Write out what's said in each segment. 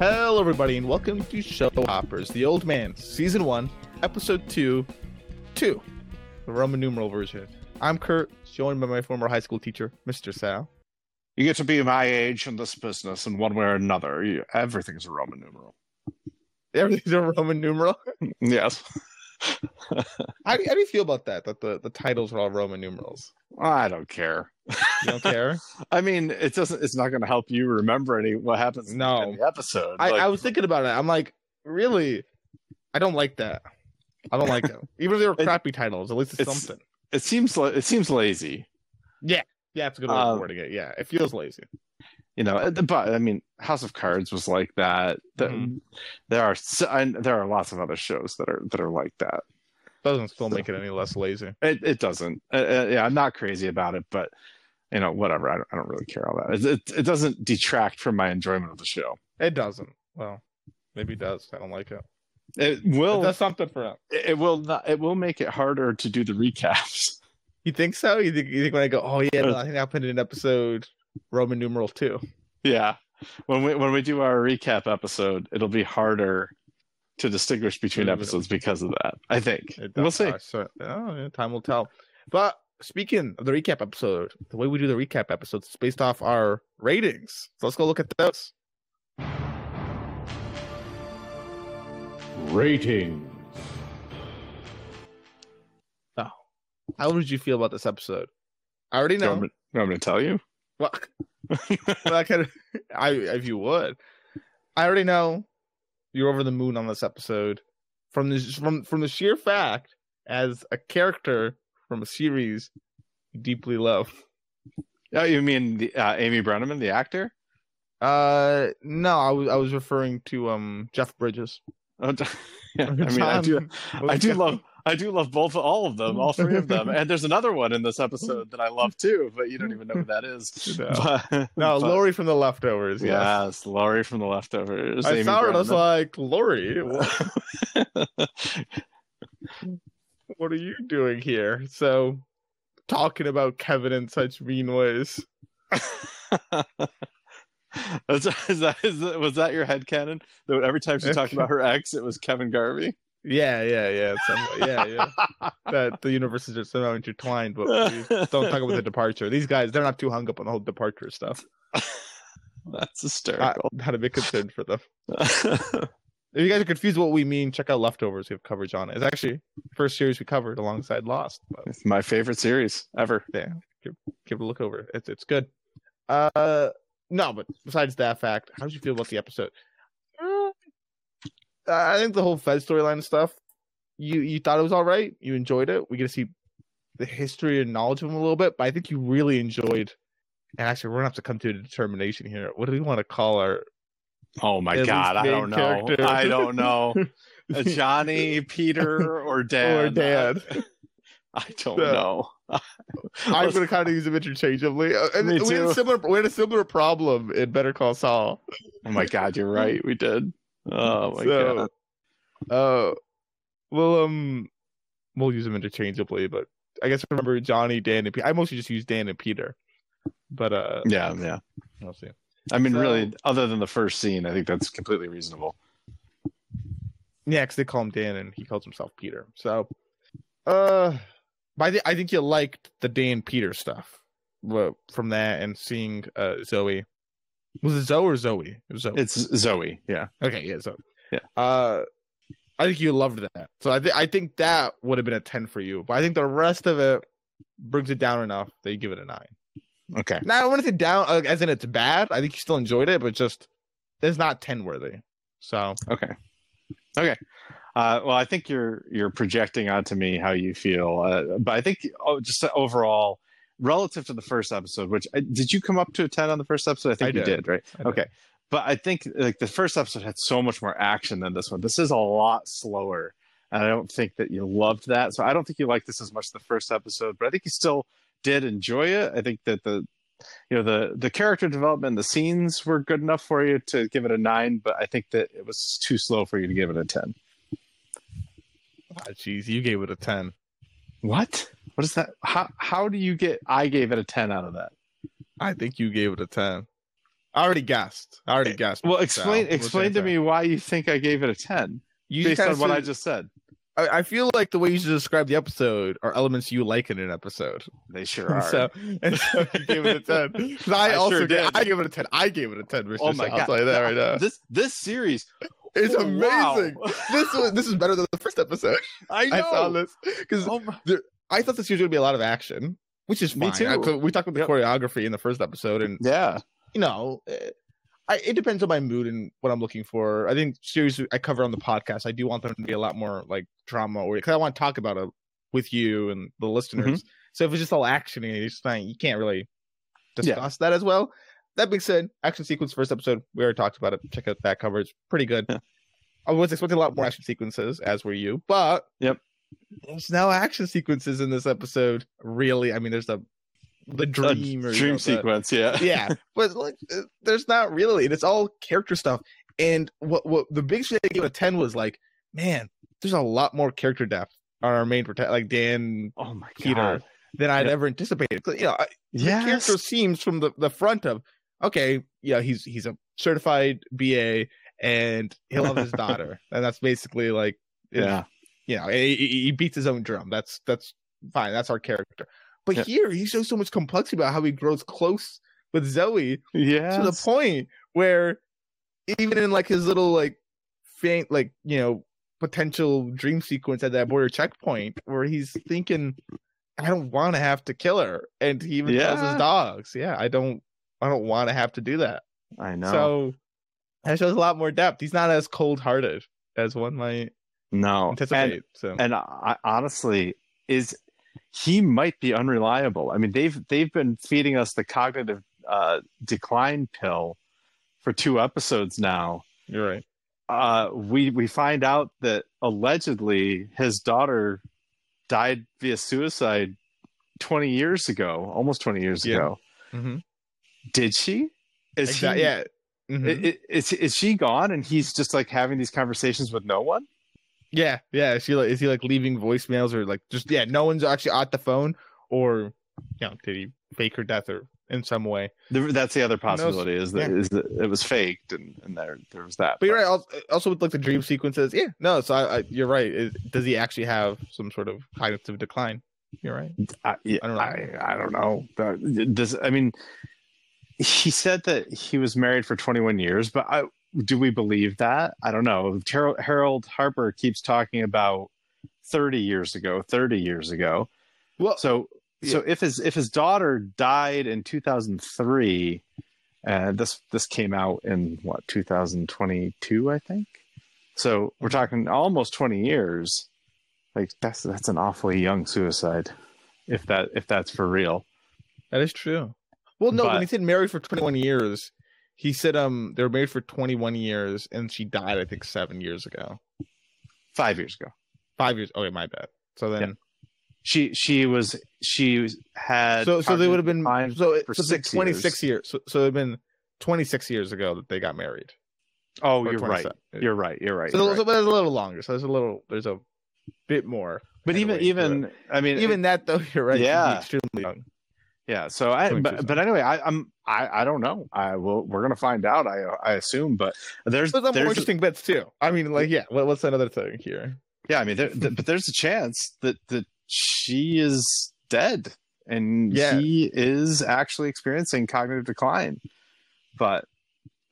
Hello, everybody, and welcome to Show Hoppers, The Old Man, Season 1, Episode 2, 2, the Roman numeral version. I'm Kirt, joined by my former high school teacher, Mr. Sal. You get to be my age in this business in one way or another. You, everything's a Roman numeral. Everything's a Roman numeral. Yes. How do, you, how do you feel about that, that the, the titles are all Roman numerals? I don't care. You don't care? I mean, it doesn't. It's not going to help you remember any what happens No. in the episode. I, Like, I was thinking about it. I'm like, really? I don't like that. I don't like it. Even if they were It- crappy titles, at least it's, it's- something. it seems like it seems lazy. Yeah, yeah, it's a good way of Um, wording it. Yeah, it feels lazy. You know, uh, but I mean, House of Cards was like that. Mhm. There are and there are lots of other shows that are that are like that. Doesn't still make it any less lazy. It it doesn't. Uh, uh, yeah, I'm not crazy about it, but you know, whatever. I don't, I don't really care all that. It, it it doesn't detract from my enjoyment of the show. It doesn't. Well, maybe it does. I don't like it. It It will. does something for him. it will not. It will make it harder to do the recaps. You think so? You think you think when I go, oh yeah, no, I think I'll put it in episode Roman numeral two. Yeah, when we when we do our recap episode, it'll be harder to distinguish between episodes because of that. I think we'll see. So, oh, yeah, time will tell. But speaking of the recap episode, the way we do the recap episodes is based off our ratings. So let's go look at those. Ratings. Oh, how did you feel about this episode? I already Do you know. want me- you want me to tell you? Well, well, I of, I if you would, I already know you're over the moon on this episode from the from from the sheer fact as a character from a series you deeply love. Oh, you mean the, uh, Amy Brenneman, the actor? Uh, no, I was I was referring to um Jeff Bridges. Oh, yeah, I mean, I do. I do love. I do love both, all of them, all three of them, and there's another one in this episode that I love too, but you don't even know who that is. No. But, No, but- Laurie from the leftovers. Yes. Yes, Laurie from The Leftovers. I Amy saw her and I was like, Laurie, what, what are you doing here? So, talking about Kevin in such mean ways. is, that, is that, is that, was that your headcanon? That every time she talked about her ex, it was Kevin Garvey? Yeah, yeah, yeah, some, yeah, yeah. that the universes are somehow intertwined, but don't talk about the departure. These guys, they're not too hung up on the whole departure stuff. That's I, hysterical. not a big concern for them. If you guys are confused what we mean, check out Leftovers. We have coverage on it. It's actually the first series we covered alongside Lost. But it's my favorite series ever. yeah, give, give it a look over. It's it's good. Uh, no, but besides that fact, how did you feel about the episode? I think the whole Fed storyline and stuff. You you thought it was all right. You enjoyed it. We get to see the history and knowledge of him a little bit, but I think you really enjoyed. And actually, we're gonna have to come to a determination here. What do we want to call our? Oh my god, I don't know. character. I don't know. Uh, Johnny, Peter, or Dan? Or Dan. I don't know. I'm gonna kind of use them interchangeably. Uh, and we had a similar we had a similar problem in Better Call Saul. Oh my god, you're right. We did. Oh my So, god. Uh, well, um, we'll use them interchangeably, but I guess remember Johnny, Dan, and Peter. I mostly just use Dan and Peter, but uh, Yeah, yeah. we'll see. I mean, So- really, other than the first scene, I think that's completely reasonable. Yeah, because they call him Dan and he calls himself Peter. So, uh, but I, thi- I think you liked the Dan Peter stuff well, from that and seeing uh Zoe. Was it Zoe or Zoe? It was Zoe. It's Zoe. Yeah. Okay, yeah, so Yeah. Uh I think you loved that. So I think I think that would have been a 10 for you. But I think the rest of it brings it down enough that you give it a 9. Okay. Now I want to say down uh, as in it's bad. I think you still enjoyed it, but just it's not 10 worthy. So Okay. Okay. Uh, well, I think you're you're projecting onto me how you feel, uh, but I think oh, just overall, relative to the first episode, which I, did you come up to a ten on the first episode? I think I you did. did, right? Did. Okay, but I think like the first episode had so much more action than this one. This is a lot slower, and I don't think that you loved that. So I don't think you liked this as much as the first episode, but I think you still did enjoy it. I think that the you know the the character development, the scenes were good enough for you to give it a nine, but I think that it was too slow for you to give it a ten. ah, jeez, you gave it a 10. What? What is that? How how do you get? I gave it a ten out of that. I think you gave it a 10. I already guessed. I already eh, guessed. Well, explain we'll explain to me why you think I gave it a ten You based on what I just said. I, I feel like the way you should describe the episode are elements you like in an episode. They sure are. So, and so you gave it a ten. I, I also sure did. did. I gave it a ten. I gave it a ten. Mr. oh my god! I'll tell you that right now. This this series It's oh, wow. amazing. This was, this is better than the first episode. I know. I saw this because Oh I thought this was going to be a lot of action, which is fine. Me too. I- we talked about the Yep. choreography in the first episode, and yeah. you know, eh, I, it depends on my mood and what I'm looking for. I think series I cover on the podcast, I do want them to be a lot more like drama, or because I want to talk about it with you and the listeners. So if it's just all action, it's just not, you can't really Yeah. discuss that as well. That being said, action sequence first episode, we already talked about it. Check out that cover; it's pretty good. Yeah. I was expecting a lot more action sequences, as were you, but Yep. There's no action sequences in this episode. Really, I mean, there's the the dream or you dream know, the- sequence. Yeah. yeah, but like, there's not really. It's all character stuff. And what what the big thing I gave a ten was like, man, there's a lot more character depth on our main protect, like Dan Oh my Peter, god. than I'd Yeah. ever anticipated. You know, I, the character seems from the the front of, okay, yeah, he's he's a certified BA and he loves his daughter, and that's basically like, Yeah. You know, he, he beats his own drum. That's that's fine. That's our character. But Yeah. here, he shows so much complexity about how he grows close with Zoe Yeah. to the point where even in like his little like faint like you know potential dream sequence at that border checkpoint where he's thinking i don't want to have to kill her and he even tells his dogs yeah i don't i don't want to have to do that I know. so that shows a lot more depth he's not as cold-hearted as one might no. anticipate And, so and I, honestly, is he might be unreliable. I mean, they've they've been feeding us the cognitive uh, decline pill for two episodes now. you're right uh, we we find out that allegedly his daughter died via suicide 20 years ago, almost 20 years Yeah. ago. mm-hmm. Did she? Is exactly he? yeah Mhm. i- i- Is, is she gone and he's just like having these conversations with no one? Yeah, yeah. Is he like is he like leaving voicemails or like just yeah, no one's actually at the phone or you know, did he fake her death or in some way? That's the other possibility is that, Yeah. is that it was faked and, and there there was that. But you're right. Also, also with like the dream sequences, yeah, no. So I, I, you're right. Is, does he actually have some sort of cognitive decline? You're right. I, yeah, I don't know. I, I don't know. Does I mean he said that he was married for 21 years, but I, do we believe that? I don't know. Ter- Harold Harper keeps talking about 30 years ago, 30 years ago. Well, So so if his if his daughter died in 2003 and uh, this this came out in what 2022 I think. So we're talking almost 20 years. Like that's that's an awfully young suicide if that if that's for real. that is true. Well, no, when But- he said married for 21 years, he said um they were married for 21 years and she died I think seven years ago, 5 years ago. five years. Okay, my bad. So then, She she was she had so so they would have been so it, for so six 26 years. So so it'd been 26 years ago that they got married. Oh, you're right. You're right. You're right. So, you're right. but there's a little longer. So there's a little there's a bit more. But even even I mean Even that though, you're right. Yeah. extremely young. Yeah. So I, but, but anyway, I, I'm, I, I don't know. I will, we're going to find out. I, I assume, but there's, But some more there's, interesting bits too. I mean, like, yeah. What, what's another thing here? yeah, I mean, there, th- but there's a chance that, that she is dead and Yeah. he is actually experiencing cognitive decline, but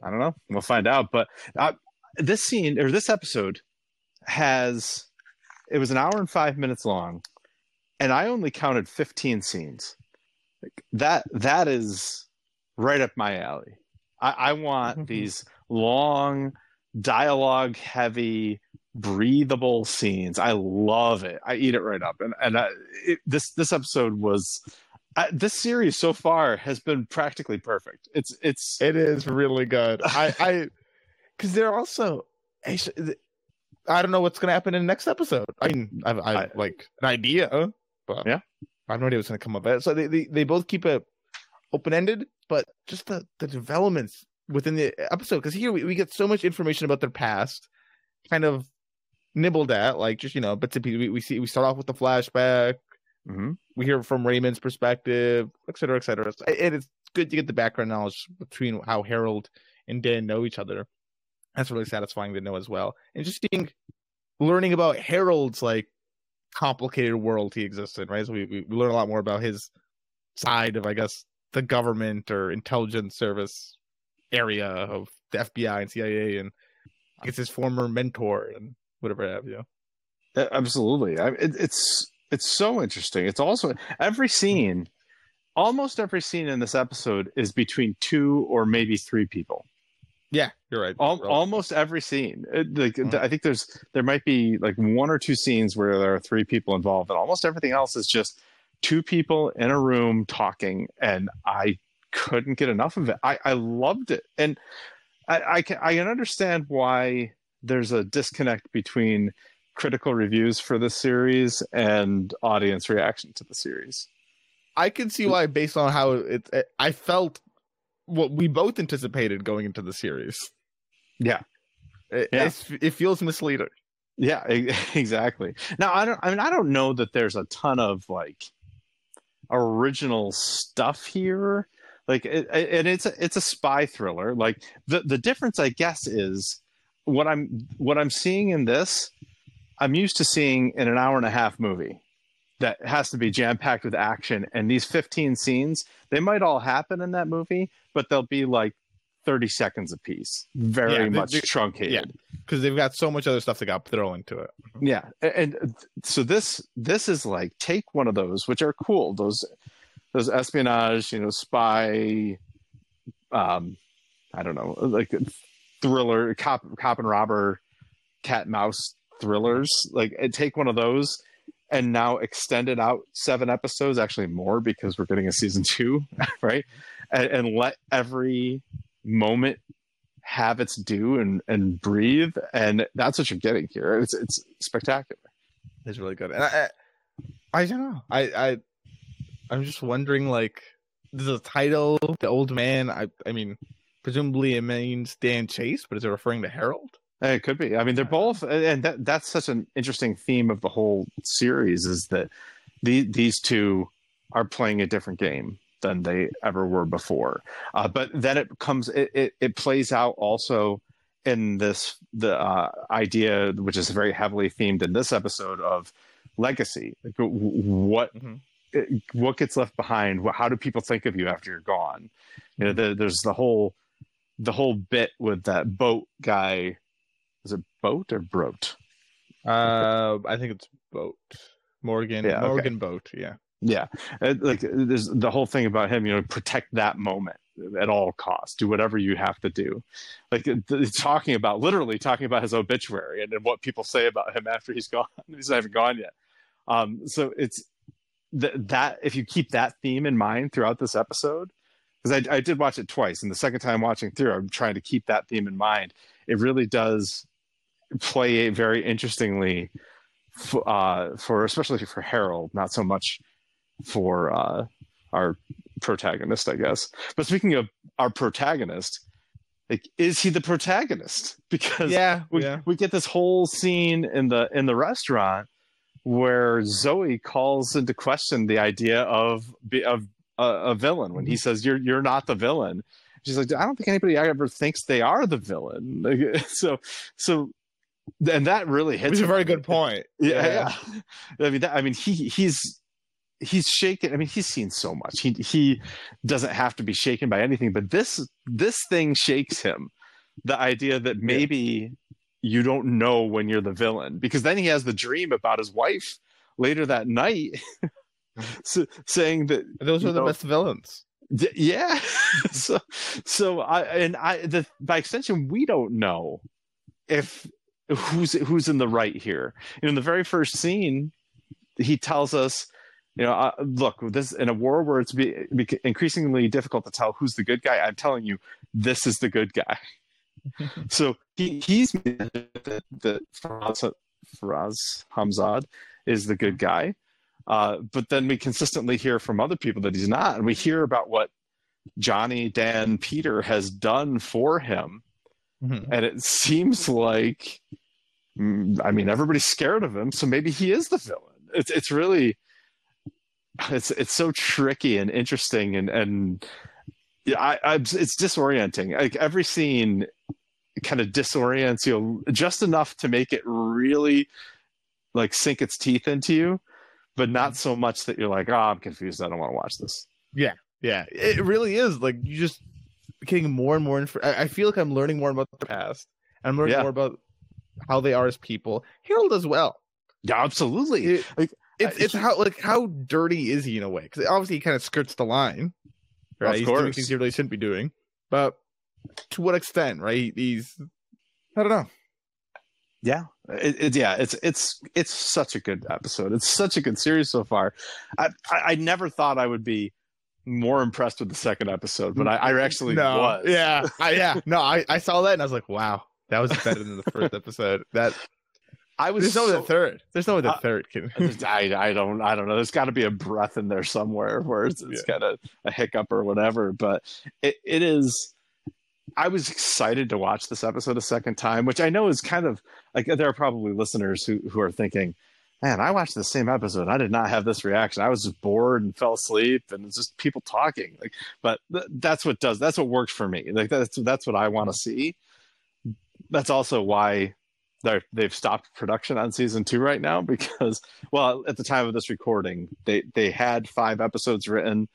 I don't know. We'll find out. But uh, this scene or this episode has, it was an hour and five minutes long and I only counted 15 scenes. Like, that that is right up my alley. I, I want Mhm. these long, dialogue heavy, breathable scenes. I love it. I eat it right up. And and I, it, this this episode was. I, this series so far has been practically perfect. It's it's It is really good. I, I, because they're also, I don't know what's gonna happen in the next episode. I mean, I've, I've I- like an idea, but Yeah. I have no idea what's gonna come of it. So they, they, they both keep it open ended, but just the the developments within the episode. Because here we, we get so much information about their past, kind of nibbled at, like just you know bits and pieces. We, we see we start off with the flashback. hmm we hear from Raymond's perspective, et cetera, et cetera. And it's good to get the background knowledge between how Harold and Dan know each other. That's really satisfying to know as well. And just seeing, learning about Harold's like complicated world he exists in, right? So we, we learn a lot more about his side of, I guess, the government or intelligence service area of the FBI and CIA, and I guess his former mentor and whatever have you. Absolutely, I, it, it's it's so interesting. It's also every scene, almost every scene in this episode is between two or maybe three people. Yeah, you're right. Al- almost every scene. It, like, Mhm. I think there's there might be like one or two scenes where there are three people involved, and almost everything else is just two people in a room talking. And I couldn't get enough of it. I, I loved it, and I, I can I can understand why there's a disconnect between critical reviews for the series and audience reaction to the series. I can see why, based on how it, it I felt what we both anticipated going into the series. Yeah. It, Yeah. it's- it feels misleading. Yeah, exactly. Now I don't. I mean, I don't know that there's a ton of like original stuff here. Like, it, it- and it's a, it's a spy thriller. Like the the difference, I guess, is what I'm what I'm seeing in this. I'm used to seeing in an hour and a half movie that has to be jam packed with action, and these 15 scenes they might all happen in that movie, but they'll be like 30 seconds apiece, very Yeah, they- much they- truncated. yeah. Because they've got so much other stuff that got thrown into it. yeah and uh, so this this is like take one of those which are cool those those espionage you know spy um i don't know like thriller cop cop and robber cat and mouse thrillers like and take one of those and now extend it out seven episodes actually more because we're getting a season two right and, and let every moment have its due and and breathe and that's what you're getting here it's it's spectacular It's really good. And I, I, I don't know. I, I, I'm just wondering, like, the title, the old man. I, I mean, presumably it means Dan Chase, but is it referring to Harold? Uh, It could be. I mean, they're both, and that, that's such an interesting theme of the whole series is that the, these two are playing a different game than they ever were before. Uh, but then it comes, it, it, it plays out also in this the uh, idea, which is very heavily themed in this episode of legacy. Like, what Mhm. it- what gets left behind? How do people think of you after you're gone? You know, the, there's the whole the whole bit with that boat guy is it boat or broat? Uh, I think it's Boat Morgan. Yeah, okay. Morgan Boat. Yeah. Yeah, Uh, like there's the whole thing about him. You know, protect that moment at all costs. Do whatever you have to do. Like uh, talking about literally talking about his obituary and, what people say about him after he's gone. he's not even gone yet. Um, so it's th- that if you keep that theme in mind throughout this episode, because I, I did watch it twice, and the second time watching through, I'm trying to keep that theme in mind. It really does play very interestingly uh, for especially for Harold, not so much for uh, our protagonist, I guess. But speaking of our protagonist, like, is he the protagonist? Because Yeah. we, yeah. we get this whole scene in the in the restaurant where Zoe calls into question the idea of be- of uh, a villain when he says you're you're not the villain. She's like, I don't think anybody ever thinks they are the villain. Like, so so, and that really hits. It's a very good point. Yeah, yeah. I mean, that, I mean, he he's he's shaken. I mean, he's seen so much. He he doesn't have to be shaken by anything, but this this thing shakes him. The idea that maybe you don't know when you're the villain, because then he has the dream about his wife later that night, so, saying that Those are the know, best villains. D- yeah so so i and i the by extension we don't know if who's who's in the right here in the very first scene he tells us you know uh, look this in a war where it's be, be increasingly difficult to tell who's the good guy i'm telling you this is the good guy so he he's that that Faraz, Faraz Hamzad is the good guy uh, but then we consistently hear from other people that he's not and we hear about what Johnny Dan Peter has done for him Mhm. and it seems like mm, I mean everybody's scared of him so maybe he is the villain it's it's really it's it's so tricky and interesting and and yeah, I, I it's disorienting. Like every scene kind of disorients you just enough to make it really like sink its teeth into you, but not mm-hmm. so much that you're like, oh, I'm confused. I don't want to watch this. Yeah, yeah, it really is. Like you just getting more and more. Inf- I, I feel like I'm learning more about the past. I'm learning Yeah. more about how they are as people. Harold as well. Yeah, absolutely. It- Like, It's Uh, it's how like how dirty is he in a way? Because obviously he kind of skirts the line, right? Of He's doing things he really shouldn't be doing, but to what extent, right? He's I don't know. Yeah, it, it, yeah, it's it's it's such a good episode. It's such a good series so far. I I, I never thought I would be more impressed with the second episode, but I, I actually no, was. yeah, I, yeah, no, I, I saw that and I was like, wow, that was better than the first episode. That I was there's no so, the third. There's no the Uh, third. Can, I, I don't I don't know. There's got to be a breath in there somewhere where it's, it's got a, a hiccup or whatever. But it, it is. I was excited to watch this episode a second time, which I know is kind of like there are probably listeners who who are thinking, "Man, I watched the same episode. I did not have this reaction. I was just bored and fell asleep, and it's just people talking." Like, but th- that's what does that's what works for me. Like that's that's what I want to see. That's also why they're, they've stopped production on season two right now because well at the time of this recording they they had five episodes written.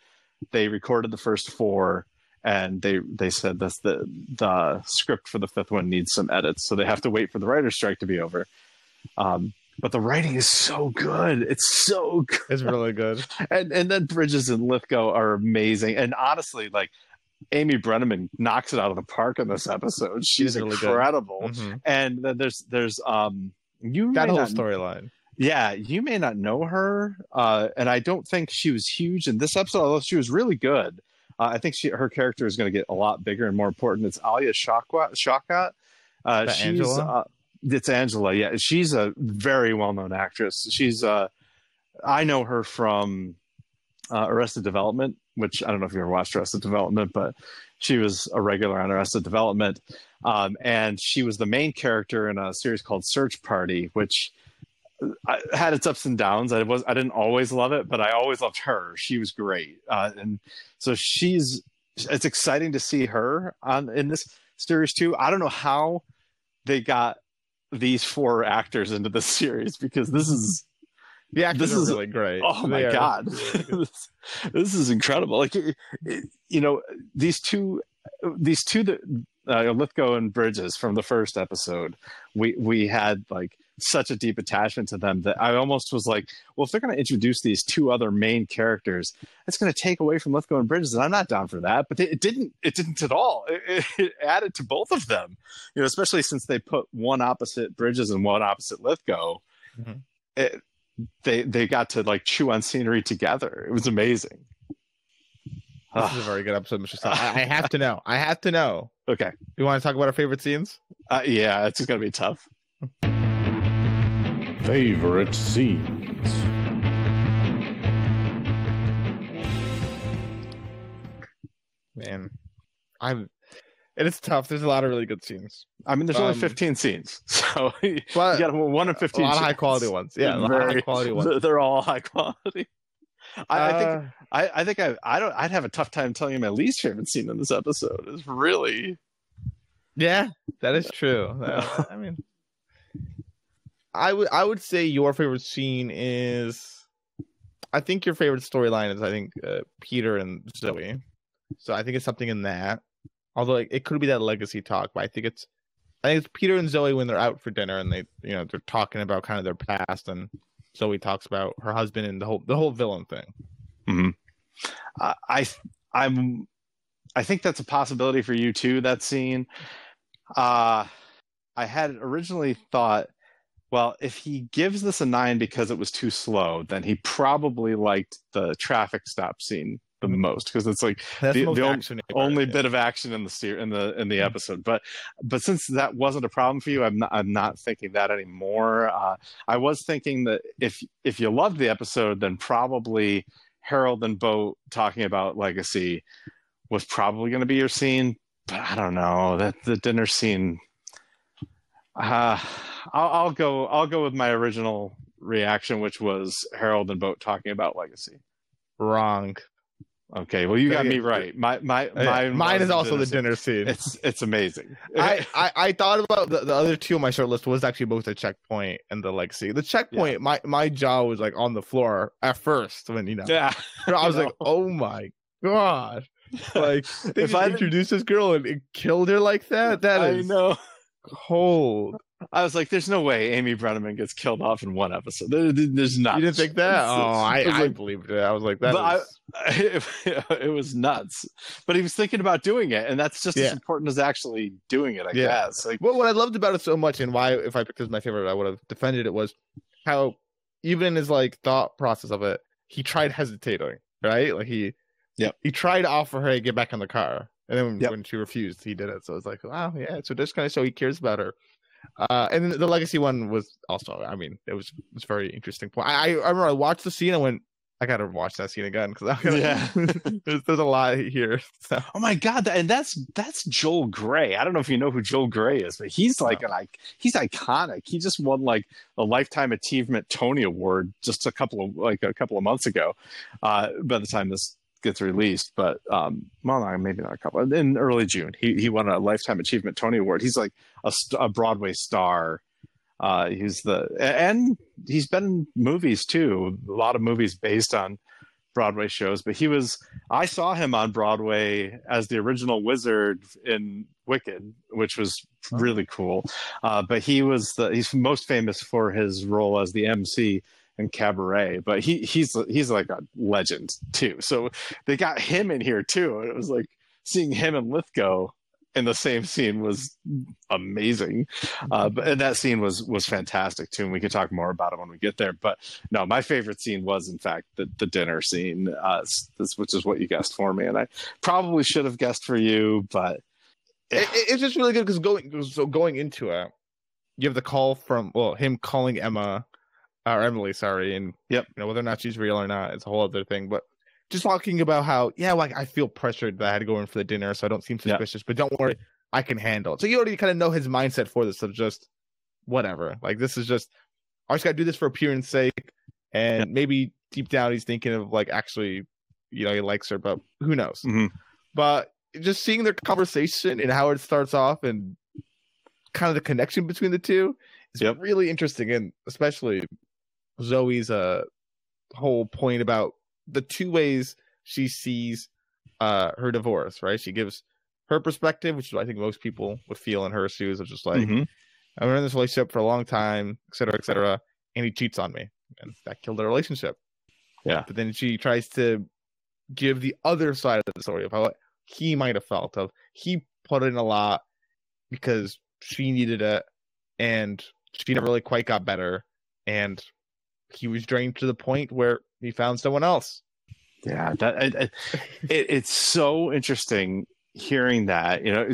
They recorded the first four and they they said that the the script for the fifth one needs some edits. So they have to wait for the writer's strike to be over. Um but the writing is so good. It's so good it's really good. and and then bridges and lithgow are amazing. And honestly like amy brenneman knocks it out of the park in this episode. She's She's really incredible. Mhm. and then there's there's um you That whole storyline. yeah you may not know her uh and i don't think she was huge in this episode although she was really good. Uh, i think she her character is going to get a lot bigger and more important. It's alia shawkat shawkat uh she's Angela? uh it's angela yeah. She's a very well-known actress. She's uh i know her from uh, arrested development which i don't know if you ever watched arrested development but she was a regular on arrested development um, and she was the main character in a series called search party which I, had its ups and downs. I was I didn't always love it, but I always loved her. She was great, uh, and so she's. It's exciting to see her on in this series too. I don't know how they got these four actors into this series because this is The actors This are is- really great. oh my They god, really this, this is incredible. Like it- it- you know these two, these two that uh, Lithgow and Bridges from the first episode, we we had like such a deep attachment to them that I almost was like, well, if they're going to introduce these two other main characters, it's going to take away from Lithgow and Bridges, and I'm not down for that. But it didn't. It didn't at all. It, it, it added to both of them, you know, especially since they put one opposite Bridges and one opposite Lithgow. Mhm. It, they they got to like chew on scenery together. It was amazing. This is a very good episode, Mr. Sal. I, I have to know. I have to know. okay, You want to talk about our favorite scenes? uh, yeah, it's going to be tough. Favorite scenes. Man, I'm. And it's tough. There's a lot of really good scenes. I mean, there's only Um, 15 scenes, so you But got one in a 15. lot of high quality ones. Yeah, a lot of high Very- quality ones. They're- all high quality. I, I think Uh, I, I think I I don't I'd have a tough time telling you my least favorite scene in this episode. It's really Yeah, that is true. Uh, I mean, I would I would say your favorite scene is. I think your favorite storyline is I think uh, Peter and Zoe. So I think it's something in that. Although it, it could be that legacy talk, but I think it's I think it's Peter and Zoe when they're out for dinner and they you know they're talking about kind of their past and Zoe talks about her husband and the whole the whole villain thing. I, I I'm I think that's a possibility for you too. That scene. Uh I had originally thought, well, if he gives this a nine because it was too slow, then he probably liked the traffic stop scene the most because it's like That's The- the, most the on- action only bit of action in the ser- in the in the episode. But but since that wasn't a problem for you i'm not i'm not thinking that anymore. Uh, i was thinking that if if you loved the episode then probably harold and boat talking about legacy was probably going to be your scene but i don't know. That the dinner scene uh I'll, I'll go i'll go with my original reaction which was harold and boat talking about legacy. Wrong. Okay, well you got me right. My my Uh, mine, Mine is also the dinner scene. It's it's amazing. I, I, I thought about the, the other two on my short list was actually both the checkpoint and the legacy. The checkpoint, my my jaw was like on the floor at first when you know yeah. I was like, oh my god, like they If I introduced this girl and it killed her like that. That I is know. cold. I was like, "There's no way Amy Brenneman gets killed off in one episode. There, there- there's not." You didn't think that? Oh, I, I like- believed it. I was like, that But I- it, it was nuts. But he was thinking about doing it, and that's just Yeah. as important as actually doing it. I Yeah. guess. Like, Well, what I loved about it so much, and why if I picked it as my favorite, I would have defended it was how even in his like thought process of it, he tried hesitating, right? Like he, yeah, he tried to offer her to get back in the car, and then when, Yep. when she refused, he did it. So it's like, wow, yeah. So just kind of show he cares about her. Uh, and the legacy one was also, I mean, it was it was very interesting point. I, I remember I watched the scene, I went, I gotta watch that scene again because Yeah. there's, there's a lot here. So. oh my god! And that's that's Joel Grey. I don't know if you know who Joel Grey is, but he's like an like he's iconic. He just won like a lifetime achievement Tony Award just a couple of like a couple of months ago. Uh, by the time this gets released, but um, well, no, maybe not a couple. In early June, he he won a lifetime achievement Tony Award. He's like a, a Broadway star. Uh, he's the and he's been in movies too. A lot of movies based on Broadway shows, but he was. I saw him on Broadway as the original wizard in Wicked, which was really cool. Uh, but he was the he's most famous for his role as the MC in Cabaret. But he he's he's like a legend too. So they got him in here too, and it was like seeing him and Lithgow in the same scene was amazing. Uh, but and that scene was was fantastic too, and we can talk more about it when we get there. But no, my favorite scene was in fact the, the dinner scene, uh, this, which is what you guessed for me, and I probably should have guessed for you, but it, it- it's just really good because going so going into it, you have the call from well him calling Emma or Emily, sorry, and Yep. you know whether or not she's real or not, it's a whole other thing. But just talking about how yeah, like I feel pressured that I had to go in for the dinner, so I don't seem suspicious. But don't worry, I can handle it. So you already kind of know his mindset for this of just whatever. Like this is just I just got to do this for appearance sake, and maybe deep down he's thinking of like actually, you know, he likes her, but who knows? Mhm. But just seeing their conversation and how it starts off and kind of the connection between the two is Yep. really interesting and especially zoe's uh whole point about the two ways she sees uh her divorce right she gives her perspective which is i think most people would feel in her shoes of just like Mhm. i've been in this relationship for a long time et cetera et cetera and he cheats on me and that killed the relationship Yeah. but then she tries to give the other side of the story of how he might have felt of he put in a lot because she needed it and she never really quite got better and he was drained to the point where he found someone else Yeah, that I, I, it, it's so interesting hearing that. You know,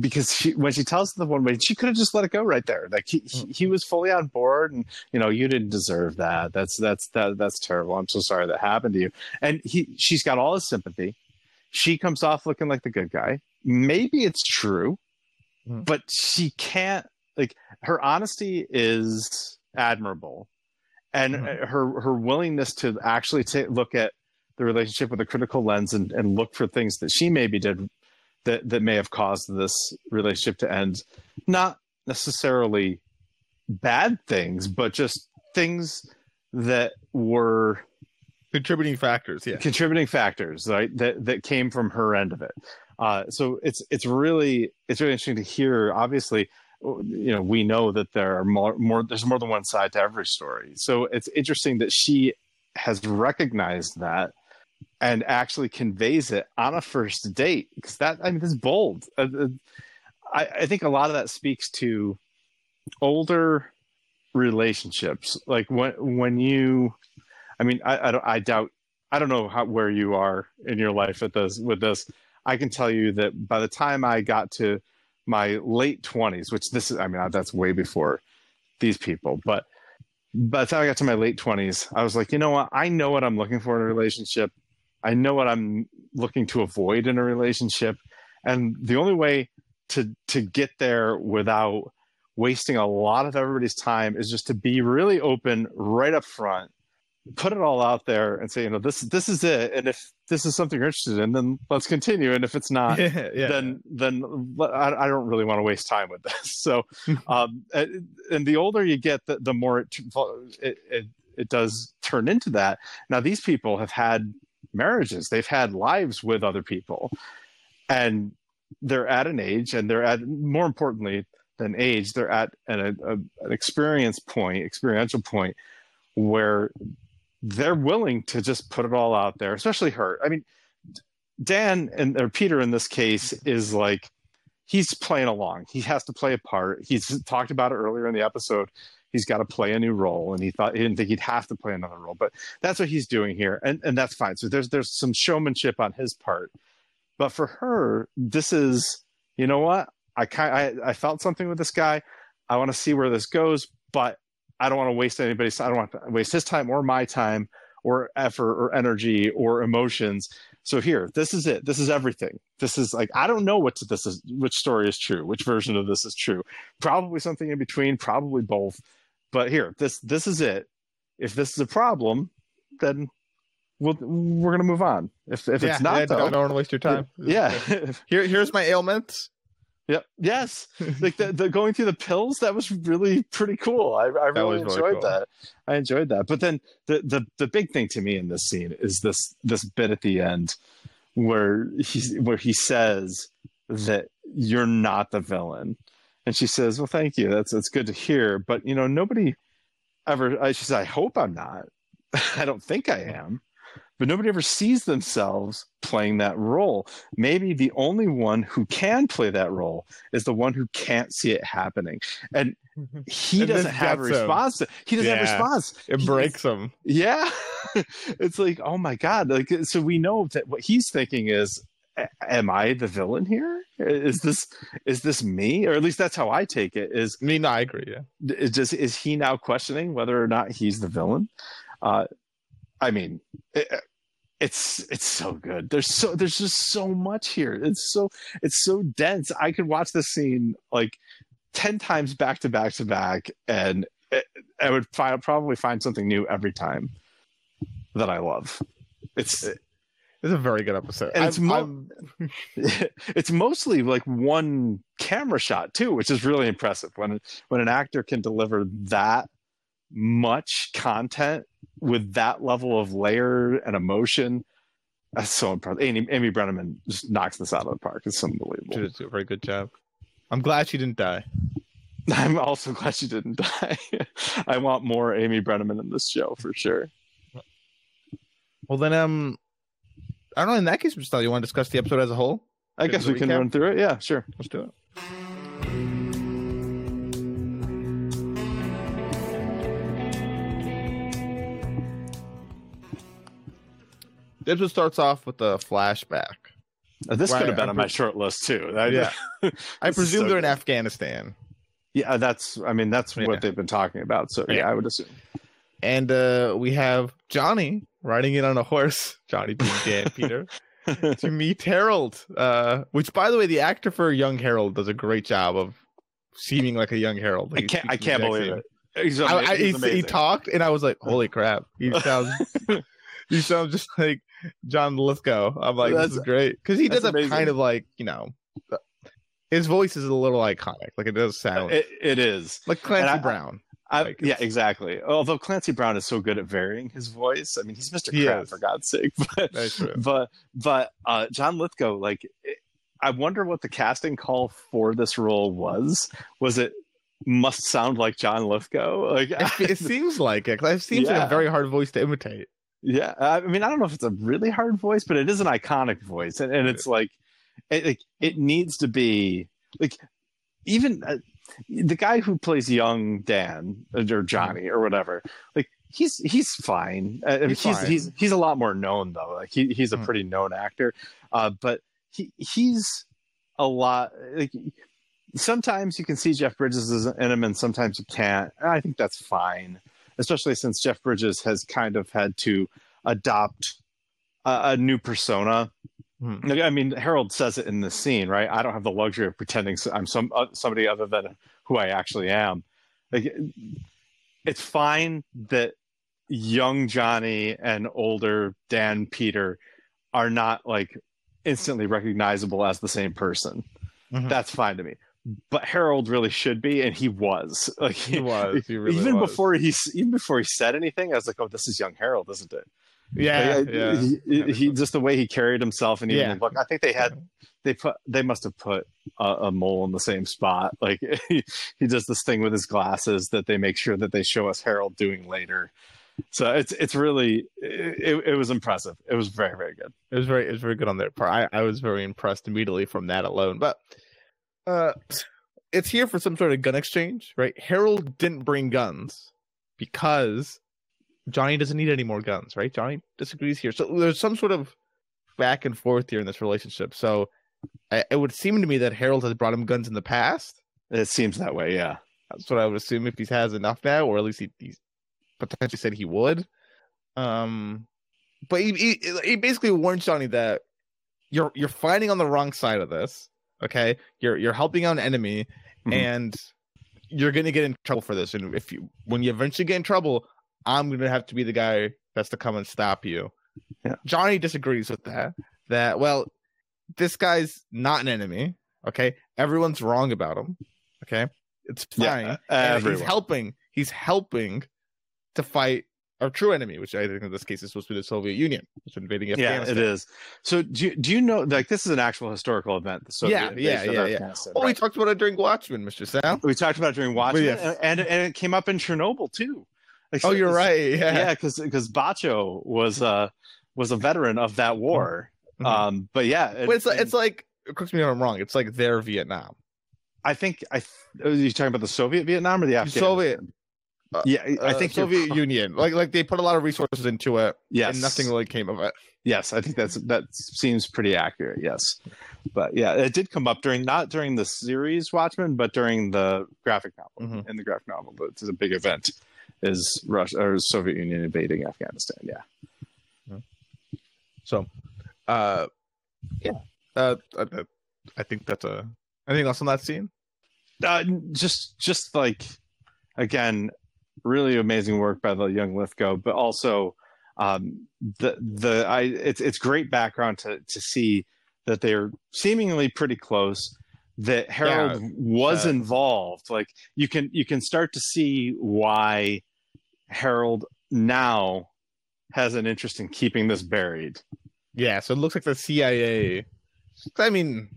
because she, when she tells the one way, she could have just let it go right there. Like he, he, he was fully on board, and you know, you didn't deserve that. That's that's that that's terrible. I'm so sorry that happened to you. And he, she's got all his sympathy. She comes off looking like the good guy. Maybe it's true, Mhm. but she can't. Like her honesty is admirable, and Mhm. her her willingness to actually ta look at the relationship with a critical lens and, and look for things that she maybe did that that may have caused this relationship to end. Not necessarily bad things but just things that were contributing factors yeah. Contributing factors right that that came from her end of it. Uh, so it's it's really it's really interesting to hear obviously you know we know that there are more, more there's more than one side to every story. So it's interesting that she has recognized that and actually conveys it on a first date because that i mean that's bold. Uh, uh, I, I think a lot of that speaks to older relationships. Like when when you i mean i i, I doubt i don't know how where you are in your life at this with this. I can tell you that by the time i got to my late 20s which this is i mean that's way before these people but by the time i got to my late 20s i was like you know what? I know what i'm looking for in a relationship. I know what i'm looking to avoid in a relationship. And the only way to to get there without wasting a lot of everybody's time is just to be really open right up front put it all out there and say, you know, this this is it, and if this is something you're interested in, then let's continue, and if it's not, yeah, yeah. then then I, I don't really want to waste time with this. So, um, and, and the older you get, the, the more it, it it it does turn into that. Now, these people have had marriages, they've had lives with other people, and they're at an age, and they're at more importantly than age, they're at an, a, an experience point, experiential point where they're willing to just put it all out there, especially her. I mean, Dan and or Peter in this case is like he's playing along. He has to play a part. He's talked about it earlier in the episode. He's got to play a new role, and he thought he didn't think he'd have to play another role, but that's what he's doing here, and and that's fine. So there's there's some showmanship on his part, but for her, this is you know what I kind I, I felt something with this guy. I want to see where this goes, but I don't want to waste anybody's. I don't want to waste his time or my time or effort or energy or emotions. So here, this is it. This is everything. This is like I don't know what this is. Which story is true? Which version of this is true? Probably something in between. Probably both. But here, this this is it. If this is a problem, then we'll, we're gonna move on. If if yeah, it's not, yeah, though, I don't want to waste your time. yeah, Here, here's my ailments. Yep. Yes. like the, the going through the pills, that was really pretty cool. I, I really was really enjoyed cool. that. I enjoyed that. But then the, the the big thing to me in this scene is this this bit at the end where he where he says that you're not the villain, and she says, "Well, thank you. That's that's good to hear." But you know, nobody ever. I she says, "I hope I'm not. I don't think I am." But nobody ever sees themselves playing that role. Maybe the only one who can play that role is the one who can't see it happening. And he And doesn't have a gets him. response. He doesn't have a response. It He- breaks him. Yeah. it's like, oh my God. Like so we know that what he's thinking is am I the villain here? Is this is this me? Or at least that's how I take it. Is I mean, I agree. Yeah. is just is he now questioning whether or not he's the villain? Uh, I mean, it, uh, it's it's so good. There's so there's just so much here. It's so it's so dense. I could watch this scene like ten times back to back to back, and it, I would find probably find something new every time that I love. It's It's a very good episode. And it's mo- it's mostly like one camera shot too, which is really impressive. When when an actor can deliver that much content with that level of layer and emotion, that's so impressive. Amy, Amy Brenneman just knocks this out of the park. It's unbelievable. she did a very good job. I'm glad she didn't die. I'm also glad she didn't die. I want more Amy Brenneman in this show for sure. Well, then, um, I don't know. In that case, Mr. you want to discuss the episode as a whole? I guess we can run through it. Yeah, sure. Let's do it. The episode starts off with a flashback. Uh, This could have been I on my short list too. I- Yeah. I presume so they're in good. Afghanistan. Yeah, that's. I mean, that's Yeah. what they've been talking about. So yeah, Yeah. I would assume. And uh, we have Johnny riding in on a horse, Johnny being Dan Peter, to meet Harold. Uh, which, by the way, the actor for young Harold does a great job of seeming like a young Harold. I can't. I can't believe same. it. He's I, I, he's he, he talked, and I was like, "Holy crap!" He sounds, he sounds just like John Lithgow. I'm like, That's- "This is great" because he does have amazing. kind of like you know, his voice is a little iconic. Like it does sound It, it is. like Clancy I- Brown. I, Like, yeah, exactly. Although Clancy Brown is so good at varying his voice. I mean, he's Mr. He Crab is. for God's sake. But but but uh, John Lithgow, like, it, I wonder what the casting call for this role was. Was it must sound like John Lithgow? Like, It, it seems like it. It seems like Yeah. a very hard voice to imitate. Yeah, I mean, I don't know if it's a really hard voice, but it is an iconic voice, and, and it's like, it, like it needs to be like even uh, the guy who plays young Dan uh, or Johnny or whatever, like he's he's fine. Uh, I mean, He's he's fine. he's he's a lot more known though. Like he he's a Mhm. pretty known actor, uh, but he he's a lot like. Sometimes you can see Jeff Bridges in him, and sometimes you can't. And I think that's fine especially since Jeff Bridges has kind of had to adopt a, a new persona. Hmm. I mean, Harold says it in the scene, right? I don't have the luxury of pretending I'm some uh, somebody other than who I actually am. Like, it's fine that young Johnny and older Dan Peter are not like instantly recognizable as the same person. Mhm. That's fine to me. But Harold really should be, and he was. Like He was. He really even was. before he even before he said anything, I was like, "Oh, this is young Harold, isn't it?" Yeah, Like, yeah. He, he just the way he carried himself, and even Yeah. the look. I think they had they put they must have put a, a mole in the same spot. Like he, he does this thing with his glasses that they make sure that they show us Harold doing later. So it's it's really it, it was impressive. It was very very good. It was very it was very good on their part. I, I was very impressed immediately from that alone. But uh it's here for some sort of gun exchange, right? Harold didn't bring guns because Johnny doesn't need any more guns, right? Johnny disagrees here. So there's some sort of back and forth here in this relationship. So I, it would seem to me that Harold has brought him guns in the past. It seems that way. Yeah. That's what I would assume if he has enough now, or at least he, he's potentially said he would. Um, but he, he he basically warns Johnny that you're you're fighting on the wrong side of this. Okay, you're you're helping out an enemy, Mhm. and you're gonna get in trouble for this. And if you when you eventually get in trouble, I'm gonna have to be the guy that's to come and stop you. Yeah. Johnny disagrees with that. That well, this guy's not an enemy. Okay, everyone's wrong about him. Okay, it's fine. Yeah, everyone. he's helping. He's helping to fight our true enemy, which I think in this case is supposed to be the Soviet Union, which is invading Yeah, Afghanistan. it is. So do you, do you know like this is an actual historical event? The Soviet Yeah, yeah, invasion of yeah, yeah. Afghanistan, Oh, we talked about it during Watchmen, Mister Sam. we talked about it during Watchmen, yes. and, and and it came up in Chernobyl too. Like, Oh, so- you're right. Yeah. Yeah, because because Bacho was uh was a veteran of that war. Mhm. Um, but yeah, it- But it's like, and it's like correct me if I'm wrong. It's like their Vietnam. I think I th- are you talking about the Soviet Vietnam or the Afghan? Soviet. Uh, yeah, I Uh, think Soviet pro- Union. Like like they put a lot of resources into it, Yes, and nothing really came of it. Yes, I think that's that seems pretty accurate. Yes, but yeah, it did come up during not during the series Watchmen, but during the graphic novel. Mhm. In the graphic novel, but it's a big event. Is Russia or Soviet Union invading Afghanistan? Yeah. So, uh, yeah. Uh, I, I think that's a. Anything else on that scene? uh, just just like again really amazing work by the young lithgow but also um the the i it's it's great background to to see that they're seemingly pretty close that harold was uh, involved like you can you can start to see why harold now has an interest in keeping this buried Yeah. So it looks like the CIA. I mean,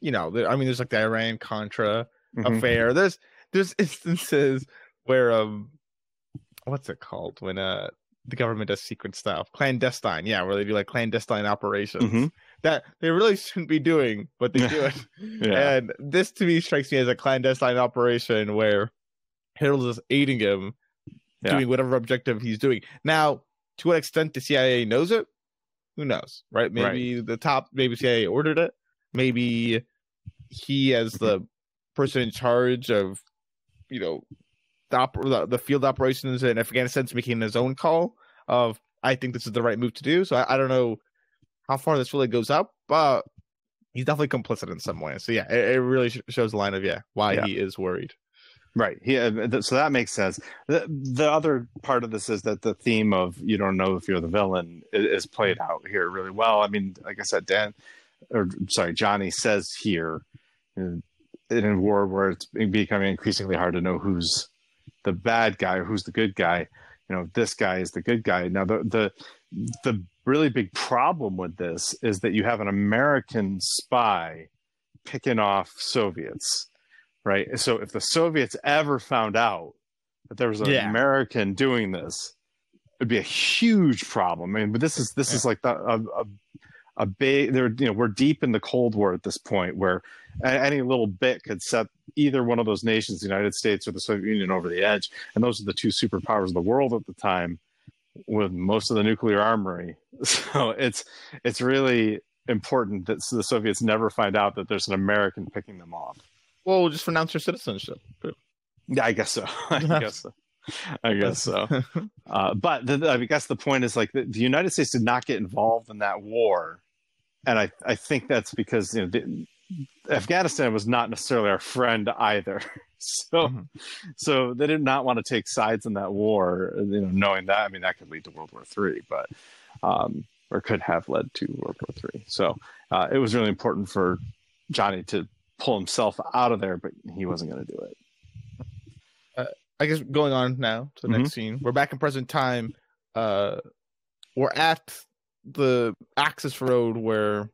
you know, I mean, there's like the Iran Contra Mhm. affair. There's there's instances where um, what's it called when uh the government does secret stuff, clandestine. Yeah, where they do like clandestine operations Mhm. that they really shouldn't be doing, but they do it. yeah And this to me strikes me as a clandestine operation where Harold is aiding him Yeah. doing whatever objective he's doing. Now, to what extent the CIA knows it, who knows, right? Maybe the top, maybe CIA ordered it. Maybe he, as the person in charge of, you know, the, op- the, the field operations in Afghanistan, is making his own call of, I think this is the right move to do. So I, I don't know how far this really goes up, but he's definitely complicit in some way. So yeah, it, it really sh- shows the line of yeah why Yeah. he is worried. Right. He, uh, th- so that makes sense. The, the other part of this is that the theme of you don't know if you're the villain is, is played out here really well. I mean, like I said, Dan, or sorry, Johnny says here in, in a war where it's becoming increasingly hard to know who's the bad guy or who's the good guy. You know, this guy is the good guy. Now, the the the really big problem with this is that you have an American spy picking off Soviets right? So if the Soviets ever found out that there was an Yeah. American doing this, it'd be a huge problem. I mean, but this is this is like the, a, a a big. There, you know, we're deep in the Cold War at this point, where any little bit could set either one of those nations, the United States or the Soviet Union, over the edge. And those are the two superpowers of the world at the time, with most of the nuclear armory. So it's it's really important that the Soviets never find out that there's an American picking them off. Well, we'll just renounce your citizenship. Yeah, I guess so. I guess so. I guess so. Uh, but the, I guess the point is like the, the United States did not get involved in that war, and I I think that's because you know the, Afghanistan was not necessarily our friend either. So, Mhm. so they did not want to take sides in that war. You know, knowing that, I mean, that could lead to World War Three, but um, or could have led to World War Three. So, uh, it was really important for Johnny to pull himself out of there, but he wasn't going to do it. I guess going on now to the Mm-hmm. next scene. We're back in present time. Uh, we're at the access road where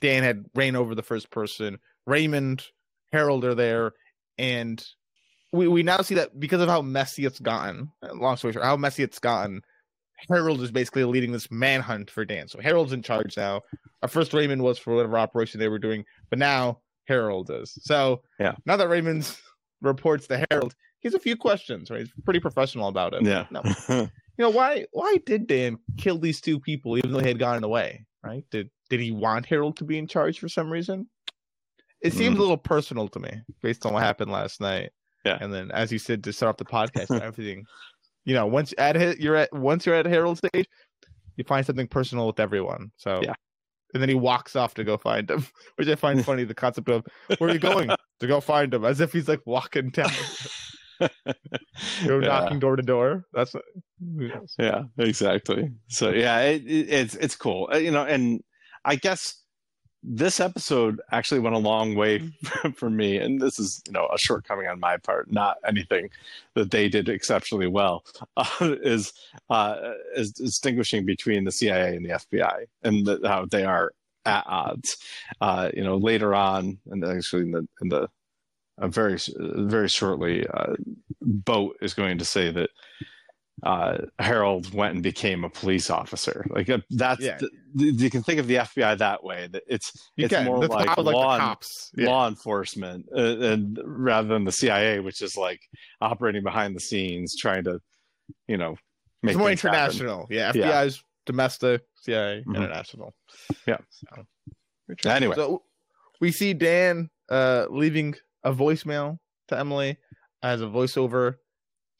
Dan had ran over the first person. Raymond, Harold are there, and we we now see that because of how messy it's gotten. Long story short, how messy it's gotten. Harold is basically leading this manhunt for Dan. So Harold's in charge now. At first, Raymond was for whatever operation they were doing, but now Harold is. So Yeah. now that Raymond reports to Harold, he has a few questions. Right, he's pretty professional about it. Yeah. No, you know why? Why did Dan kill these two people even though he had gotten away? Right? Did did he want Harold to be in charge for some reason? It seems Mm. a little personal to me based on what happened last night. Yeah. And then, as you said, to start off the podcast and everything, you know, once at you're at once you're at Harold's stage, you find something personal with everyone. So Yeah. And then he walks off to go find him, which I find funny. The concept of where are you going to go find him, as if he's like walking down, go yeah. knocking door to door. That's yeah exactly. So yeah it, it, it's it's cool. Uh, you know and i guess this episode actually went a long way for me and this is you know a shortcoming on my part not anything that they did exceptionally well uh, is uh is distinguishing between the cia and the fbi and the, how they are at odds. Uh you know later on and actually in the in the uh, very very shortly uh boat is going to say that uh, Harold went and became a police officer. Like uh, that's Yeah. the, you can think of the FBI that way. That it's You it's can. more That's like like law, the cops. Yeah. law enforcement, uh, and rather than the CIA, which is like operating behind the scenes, trying to, you know, make It's more things happen. international. Yeah, Yeah. FBI's domestic, CIA Mhm. international. Yeah. So, Anyway, so we see Dan uh leaving a voicemail to Emily as a voiceover.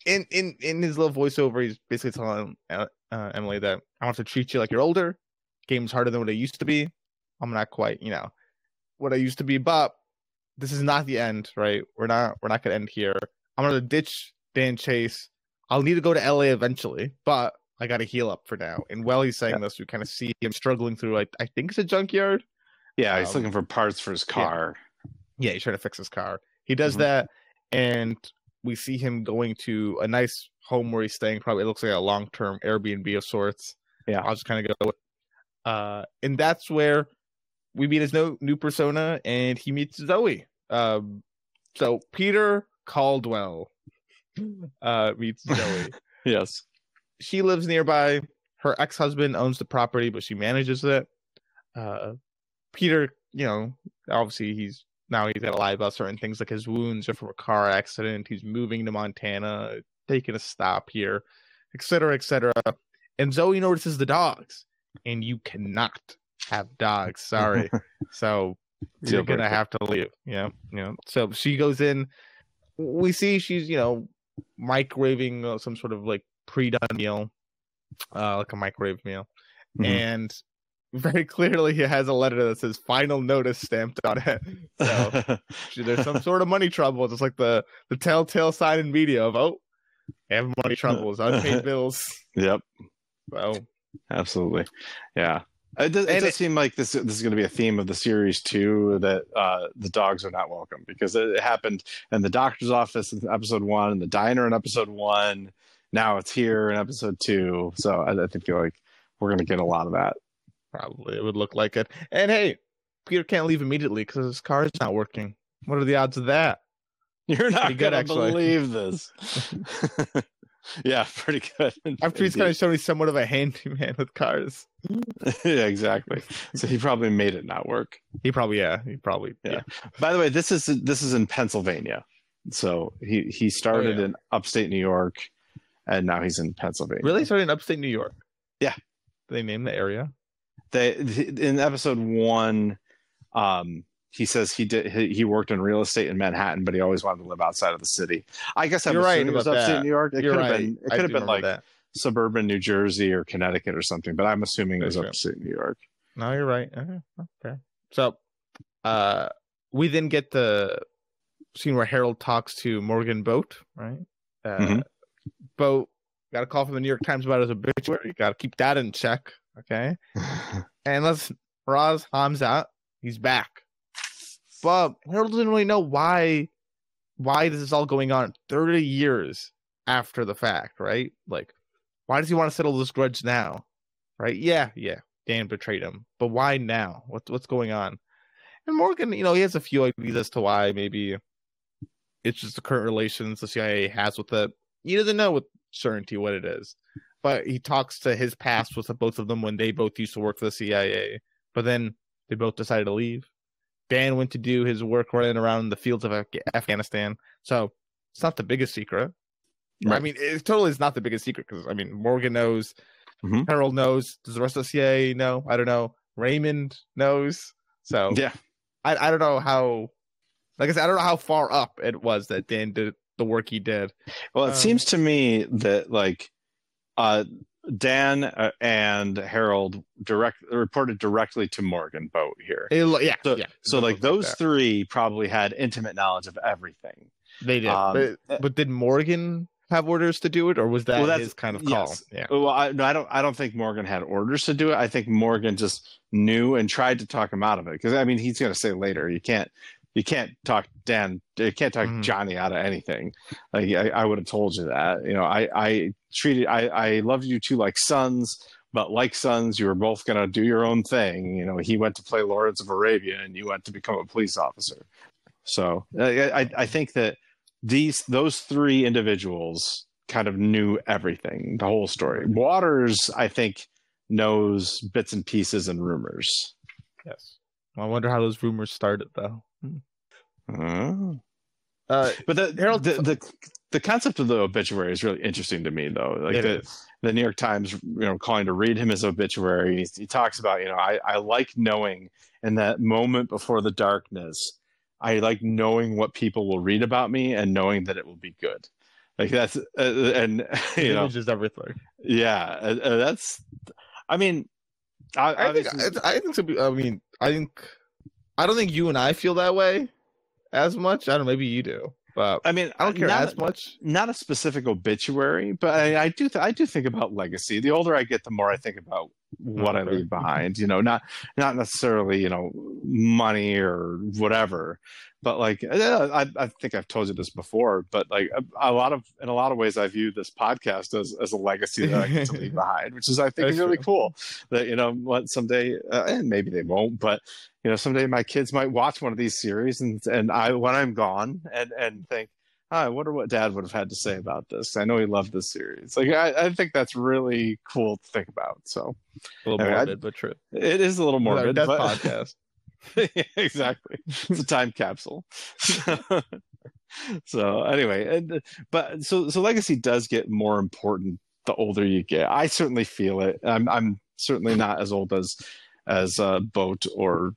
In in in his little voiceover, he's basically telling uh, uh, Emily that I want to treat you like you're older. Game's harder than what it used to be. I'm not quite, you know, what I used to be, but this is not the end, right? We're not we're not gonna end here. I'm gonna ditch Dan Chase. I'll need to go to LA eventually, but I gotta heal up for now. And while he's saying this, we kind of see him struggling through I, I think it's a junkyard. yeah, he's um, looking for parts for his car. Yeah, he's trying to fix his car. He does Mhm. that, and we see him going to a nice home where he's staying. Probably it looks like a long term Airbnb of sorts. Yeah. I'll just kind of go. Uh, and that's where we meet his no, new persona, and he meets Zoe. Um, so Peter Caldwell uh, meets Zoe. Yes. she lives nearby. Her ex husband owns the property, but she manages it. Uh, Peter, you know, obviously he's now he's got to lie about certain things like his wounds are from a car accident. He's moving to Montana, taking a stop here, etc., etc. And Zoe notices the dogs, and you cannot have dogs. Sorry. so you're gonna have to leave. Yeah, yeah. So she goes in. We see she's you know microwaving uh, some sort of like pre-done meal, uh, like a microwave meal, Mhm. and very clearly he has a letter that says "final notice" stamped on it. So there's some sort of money troubles. It's like the the telltale sign in media of oh, I have money troubles, unpaid bills. yep. So Absolutely. Yeah. It does, it And does it- seem like this this is going to be a theme of the series too. That uh, the dogs are not welcome because it, happened in the doctor's office in episode one, and the diner in episode one. Now it's here in episode two. So I, I think feel like we're going to get a lot of that. Probably it would look like it. And hey, Peter can't leave immediately because his car is not working. What are the odds of that? You're not Pretty good, going to actually. believe this. yeah, pretty good. After he's of shown he's somewhat of a handyman with cars. yeah, exactly. So he probably made it not work. He probably yeah, he probably Yeah. yeah. By the way, this is this is in Pennsylvania. So he he started Oh, yeah. in upstate New York, and now he's in Pennsylvania. Really started in upstate New York. Yeah. They named the area. They in episode one, um, he says he did he, worked in real estate in Manhattan, but he always wanted to live outside of the city. I guess I'm You're right it was upstate that. New York. It You're could have right. been it I could have been like that. suburban New Jersey or Connecticut or something, but I'm assuming it was true. upstate New York. No, you're right. Uh-huh. Okay. So uh we then get the scene where Harold talks to Morgan Boat, right? Uh, Mhm. Boat got a call from the New York Times about his obituary. You got to keep that in check, okay? And let's Raz Hamzad, he's back. But Harold didn't really know why why this is all going on 30 years after the fact, right? Like, why does he want to settle this grudge now? Right? Yeah, yeah. Dan betrayed him. But why now? What's what's going on? And Morgan, you know, he has a few ideas as to why maybe it's just the current relations the CIA has with it. He doesn't know with certainty what it is. But he talks to his past with the both of them when they both used to work for the CIA. But then they both decided to leave. Dan went to do his work running around the fields of Af- Afghanistan. So it's not the biggest secret. I mean, it totally is not the biggest secret because I mean, Morgan knows, Mhm. Harold knows. Does the rest of the CIA know? I don't know. Raymond knows. So yeah. I, I don't know how. Like I said, I don't know how far up it was that Dan did the work he did. Well, it Um, seems to me that like uh, Dan uh, and Harold direct reported directly to Morgan Boat here. It yeah, So, yeah. so like those that. three probably had intimate knowledge of everything. they did. um, but, but did Morgan have orders to do it, or was that Well, that's- his kind of call? yes. Yeah. Well, I, no, I don't. I don't think Morgan had orders to do it. I think Morgan just knew and tried to talk him out of it. Because I mean, he's going to say later, you can't, you can't talk Dan, you can't talk Mhm. Johnny out of anything. Like I, I would have told you that. You know, I, I treated, I, I loved you two like sons, but like sons, you were both going to do your own thing. You know, he went to play Lawrence of Arabia, and you went to become a police officer. So I, I, I think that these those three individuals kind of knew everything, the whole story. Waters, I think, knows bits and pieces and rumors. Yes. I wonder how those rumors started, though. Oh. Uh, But the, Harold- the the the concept of the obituary is really interesting to me, though. Like it the, is. the New York Times, you know, calling to read him his obituary. He, he talks about, you know, I, I like knowing in that moment before the darkness, I like knowing what people will read about me and knowing that it will be good. Like that's, uh, and you know, Image is everything. yeah, uh, uh, that's. I mean, I, I think. I, I think. so- I mean, I think. I don't think you and I feel that way as much. I don't. know, Maybe you do, but I mean, I don't care not, as much. not a specific obituary, but I, I do. Th- I do think about legacy. The older I get, the more I think about what I leave behind. You know, not not necessarily you know money or whatever, but like uh, I, I think I've told you this before, but like a, a lot of in a lot of ways, I view this podcast as as a legacy that I get to leave behind, which is I think That's is really true. cool. That you know, what someday, uh, and maybe they won't, but you know, someday my kids might watch one of these series, and and I when I'm gone, and and think. "Oh, I wonder what Dad would have had to say about this. I know he loved this series. Like, I, I think that's really cool to think about. So A little I mean, I- morbid, but true. it is a little morbid. Death but- podcast. Yeah, exactly. It's a time capsule. so anyway, and, but so so legacy does get more important the older you get. I certainly feel it. I'm I'm certainly not as old as as uh, Boat or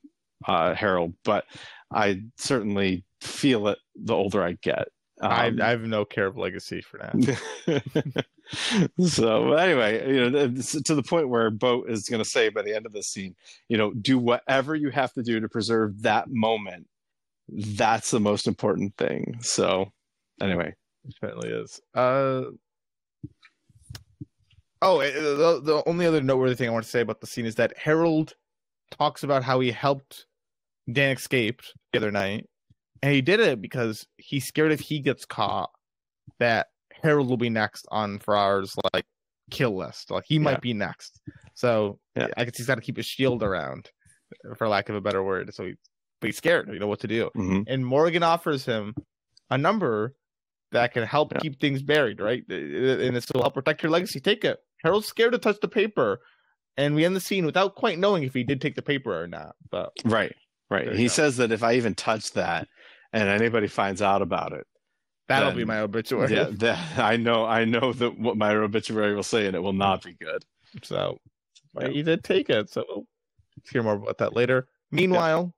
uh, Harold, but I certainly feel it the older I get. I, Um, I have no care of legacy for that. so anyway, you know, to the point where Boat is going to say by the end of the scene, you know, do whatever you have to do to preserve that moment. That's the most important thing. So anyway, It certainly is. Uh, oh, eh, the, the only other noteworthy thing I want to say about the scene is that Harold talks about how he helped Dan escape the other night, and he did it because he's scared if he gets caught that Harold will be next on Faraz's like kill list. Like he Yeah. might be next. So Yeah. I guess he's got to keep his shield around, for lack of a better word. So he, but he's scared. You know what to do mhm. and Morgan offers him a number that can help Yeah. keep things buried, right? And this will help protect your legacy. Take it. Harold's scared to touch the paper, and we end the scene without quite knowing if he did take the paper or not. But right, right. He go. says that if I even touch that and anybody finds out about it, that'll be my obituary. yeah, that, I know, I know that what my obituary will say, and it will not be good. So Yeah. he did take it. So we'll hear more about that later. Meanwhile,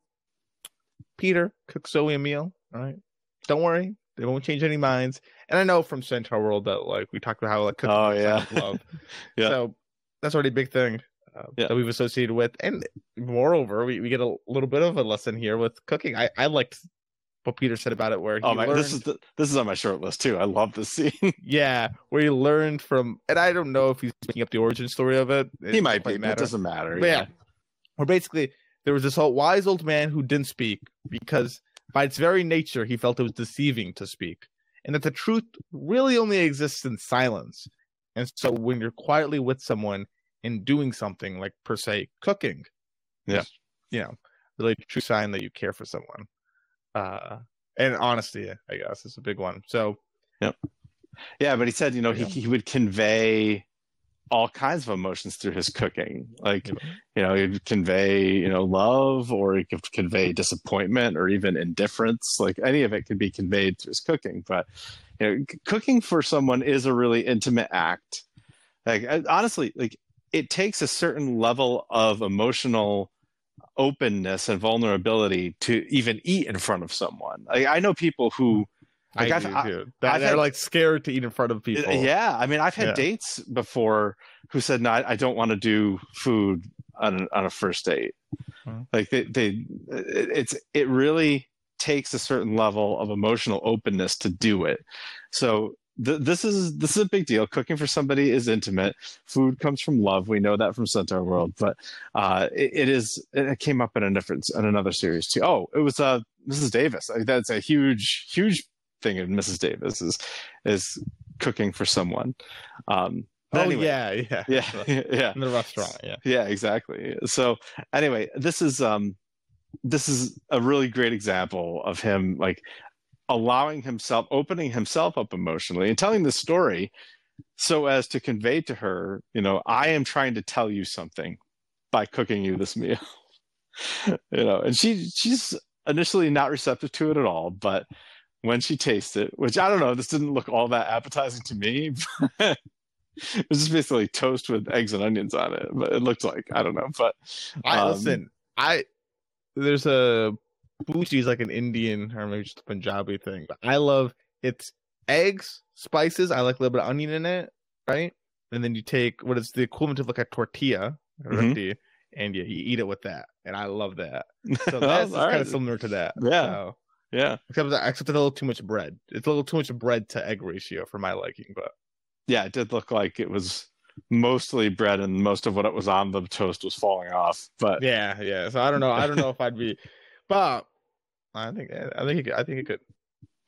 Peter cooks Zoe a meal. All right, don't worry, they won't change any minds. And I know from Centaurworld that like we talked about how like cooking Oh, is a sign yeah. love. Yeah. So that's already a big thing uh, Yeah. that we've associated with, and moreover, we, we get a little bit of a lesson here with cooking. I I liked what Peter said about it, where oh, he Oh my! learned, This is the, this is on my short list too. I love this scene. yeah, where he learned from, and I don't know if he's making up the origin story of it. It he might be. but It doesn't matter. But yeah, where basically there was this old, wise old man who didn't speak because by its very nature he felt it was deceiving to speak, and that the truth really only exists in silence. And so when you're quietly with someone and doing something like per se cooking, Yeah. you know, really true sign that you care for someone. Uh, and honesty, I guess, is a big one. So Yeah, but he said, you know, he Yeah. he would convey all kinds of emotions through his cooking. Like, you know, you know, he'd convey, you know, love or he could convey disappointment or even indifference. Like any of it could be conveyed through his cooking. But you know, c- cooking for someone is a really intimate act. Like I- honestly, like it takes a certain level of emotional openness and vulnerability to even eat in front of someone. Like I know people who Like, I I've- do I-. That they're had- like scared to eat in front of people. Yeah, I mean, I've had Yeah. dates before who said, "No, I I don't want to do food on on a first date." Mhm. Like they, they, it's it really takes a certain level of emotional openness to do it. So th- this is this is a big deal. Cooking for somebody is intimate. Food comes from love. We know that from Centaurworld, but uh, it, it is. It came up in a different in another series too. Oh, it was uh, Mrs. Davis. Like, that's a huge, huge thing in Mrs. Davis is is cooking for someone. Um, Oh anyway, yeah, yeah, yeah, yeah, In the restaurant, yeah. yeah, exactly. So anyway, this is um, this is a really great example of him like allowing himself, opening himself up emotionally, and telling the story so as to convey to her, you know, I am trying to tell you something by cooking you this meal. you know, and she she's initially not receptive to it at all, but when she tastes it, which I don't know, this didn't look all that appetizing to me. But it was just basically toast with eggs and onions on it, but it looked like I don't know. But I um, listen. I there's a bhurji is like an Indian or maybe just a Punjabi thing, but I love it's eggs, spices. I like a little bit of onion in it, right? And then you take what is the equivalent of like a tortilla, Mhm. roti, and you, you eat it with that, and I love that. So that's kind right. of similar to that. Yeah. So, yeah, except that- except it's a little too much bread. It's a little too much bread to egg ratio for my liking, but yeah, it did look like it was mostly bread, and most of what it was on the toast was falling off. But yeah, yeah. So I don't know. I don't know if I'd be, but I think I think it, could- I think it could.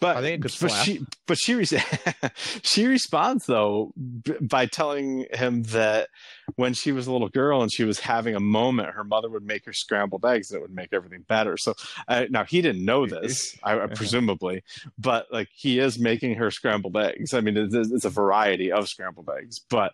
But I think it could but slap. she but she re- she responds though b- by telling him that when she was a little girl and she was having a moment, her mother would make her scrambled eggs and it would make everything better. So uh, now he didn't know this, I, I Uh-huh. presumably, but like he is making her scrambled eggs. I mean, it's, it's a variety of scrambled eggs, but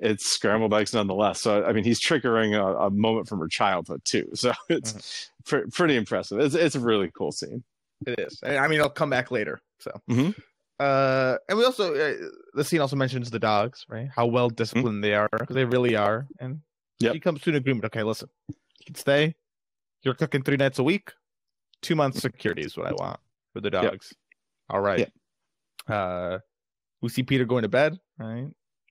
it's scrambled eggs nonetheless. So I mean, he's triggering a, a moment from her childhood too. So it's pre- pretty impressive. It's it's a really cool scene. It is. I mean, I'll come back later. So, Mhm. uh, and we also uh, the scene also mentions the dogs, right? How well disciplined they are because they really are. And Yep. she comes to an agreement. Okay, listen, you can stay. You're cooking three nights a week. Two months security is what I want for the Yep. dogs. All right. Yep. Uh, we see Peter going to bed, right?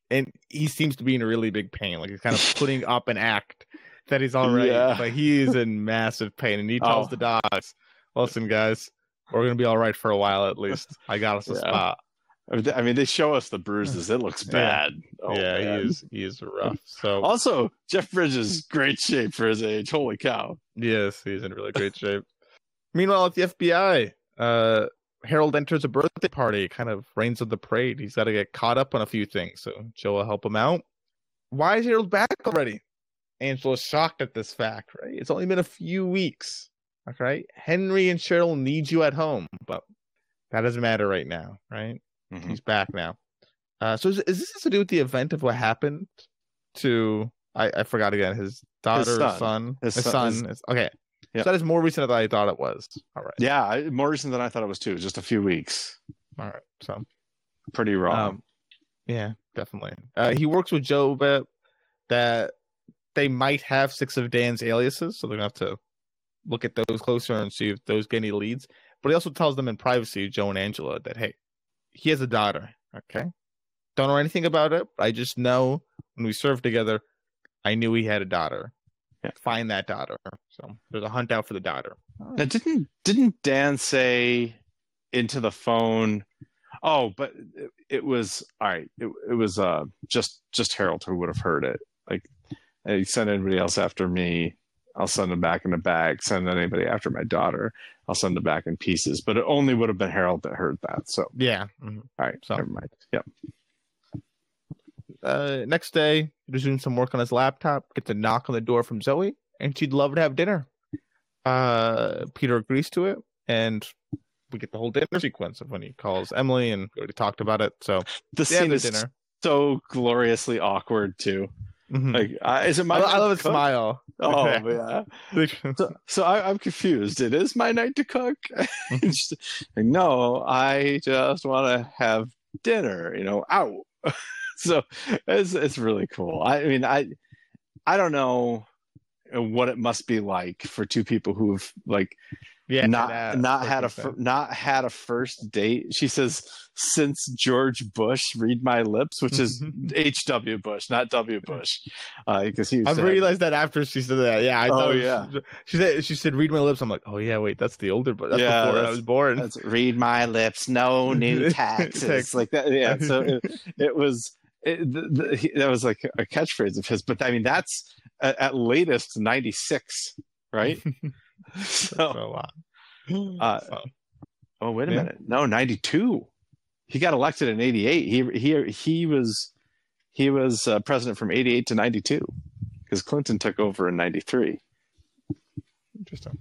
And he seems to be in a really big pain. Like he's kind of putting up an act that he's all right, Yeah. but he is in massive pain. And he tells Oh. the dogs, "Listen, guys, we're gonna be all right for a while at least. I got us a Yeah. spot." I mean, they show us the bruises. It looks Yeah. bad. Oh, yeah, he is. He is rough. So Also, Jeff Bridges, is great shape for his age. Holy cow! yes, he's in really great shape. Meanwhile, at the FBI, uh, Harold enters a birthday party, kind of reigns of the parade. He's got to get caught up on a few things, so Joe will help him out. Why is Harold back already? Angela's shocked at this fact, right? It's only been a few weeks. Okay. Henry and Cheryl need you at home, but that doesn't matter right now, right? Mhm. He's back now. Uh, so is, is this to do with the event of what happened to I, I forgot again his daughter, or son. son, His his, son- son. is- okay, Yep. so that is more recent than I thought it was. All right, Yeah, more recent than I thought it was too. Just a few weeks. all right. So Pretty raw. um, yeah, definitely. Uh, he works with Joe that they might have six of Dan's aliases, so they're gonna have to look at those closer and see if those get any leads. But he also tells them in privacy, Joe and Angela, that hey, he has a daughter. Okay, don't know anything about it. But I just know when we served together, I knew he had a daughter. Yeah. find that daughter. So there's a hunt out for the daughter. Now, didn't didn't Dan say into the phone? Oh, but it, it was all right. It, it was uh just just Harold who would have heard it. Like, hey, send anybody else after me. I'll send them back in a bag. Send anybody after my daughter. I'll send them back in pieces. But it only would have been Harold that heard that. So, Yeah. mhm. all right, So- never mind. Yep. Uh, next day, he's doing some work on his laptop. Gets a knock on the door from Zoe, and she'd love to have dinner. Uh, Peter agrees to it, and we get the whole dinner sequence of when he calls Emily, and we already talked about it. So The scene is dinner. so gloriously awkward too. Mhm. Like, uh, is it my? I, I love his smile. Oh Yeah. So, so I, I'm confused. It is my night to cook. Just like, no, I just want to have dinner. You know, out. so it's it's really cool. I, mean, I I don't know what it must be like for two people who've like yeah, not that- not had a fir- not had a first date. She says since George Bush, read my lips, which is mm-hmm. H W Bush, not W Bush, uh, because he. I realized that after she said that. Yeah, I Oh, thought it was- yeah. She said she said read my lips. I'm like, oh yeah, wait, that's the older, but that's Yeah, before I was born. That's read my lips, no new taxes, like that. Yeah, so it, it was it, the, the, he, that was like a catchphrase of his. But I mean, that's at, at latest ninety six, right? So, so, uh, uh, so- oh wait a Yeah. minute, no, ninety two. He got elected in eighty eight. He he he was he was uh, president from eighty eight to ninety two because Clinton took over in ninety three. interesting.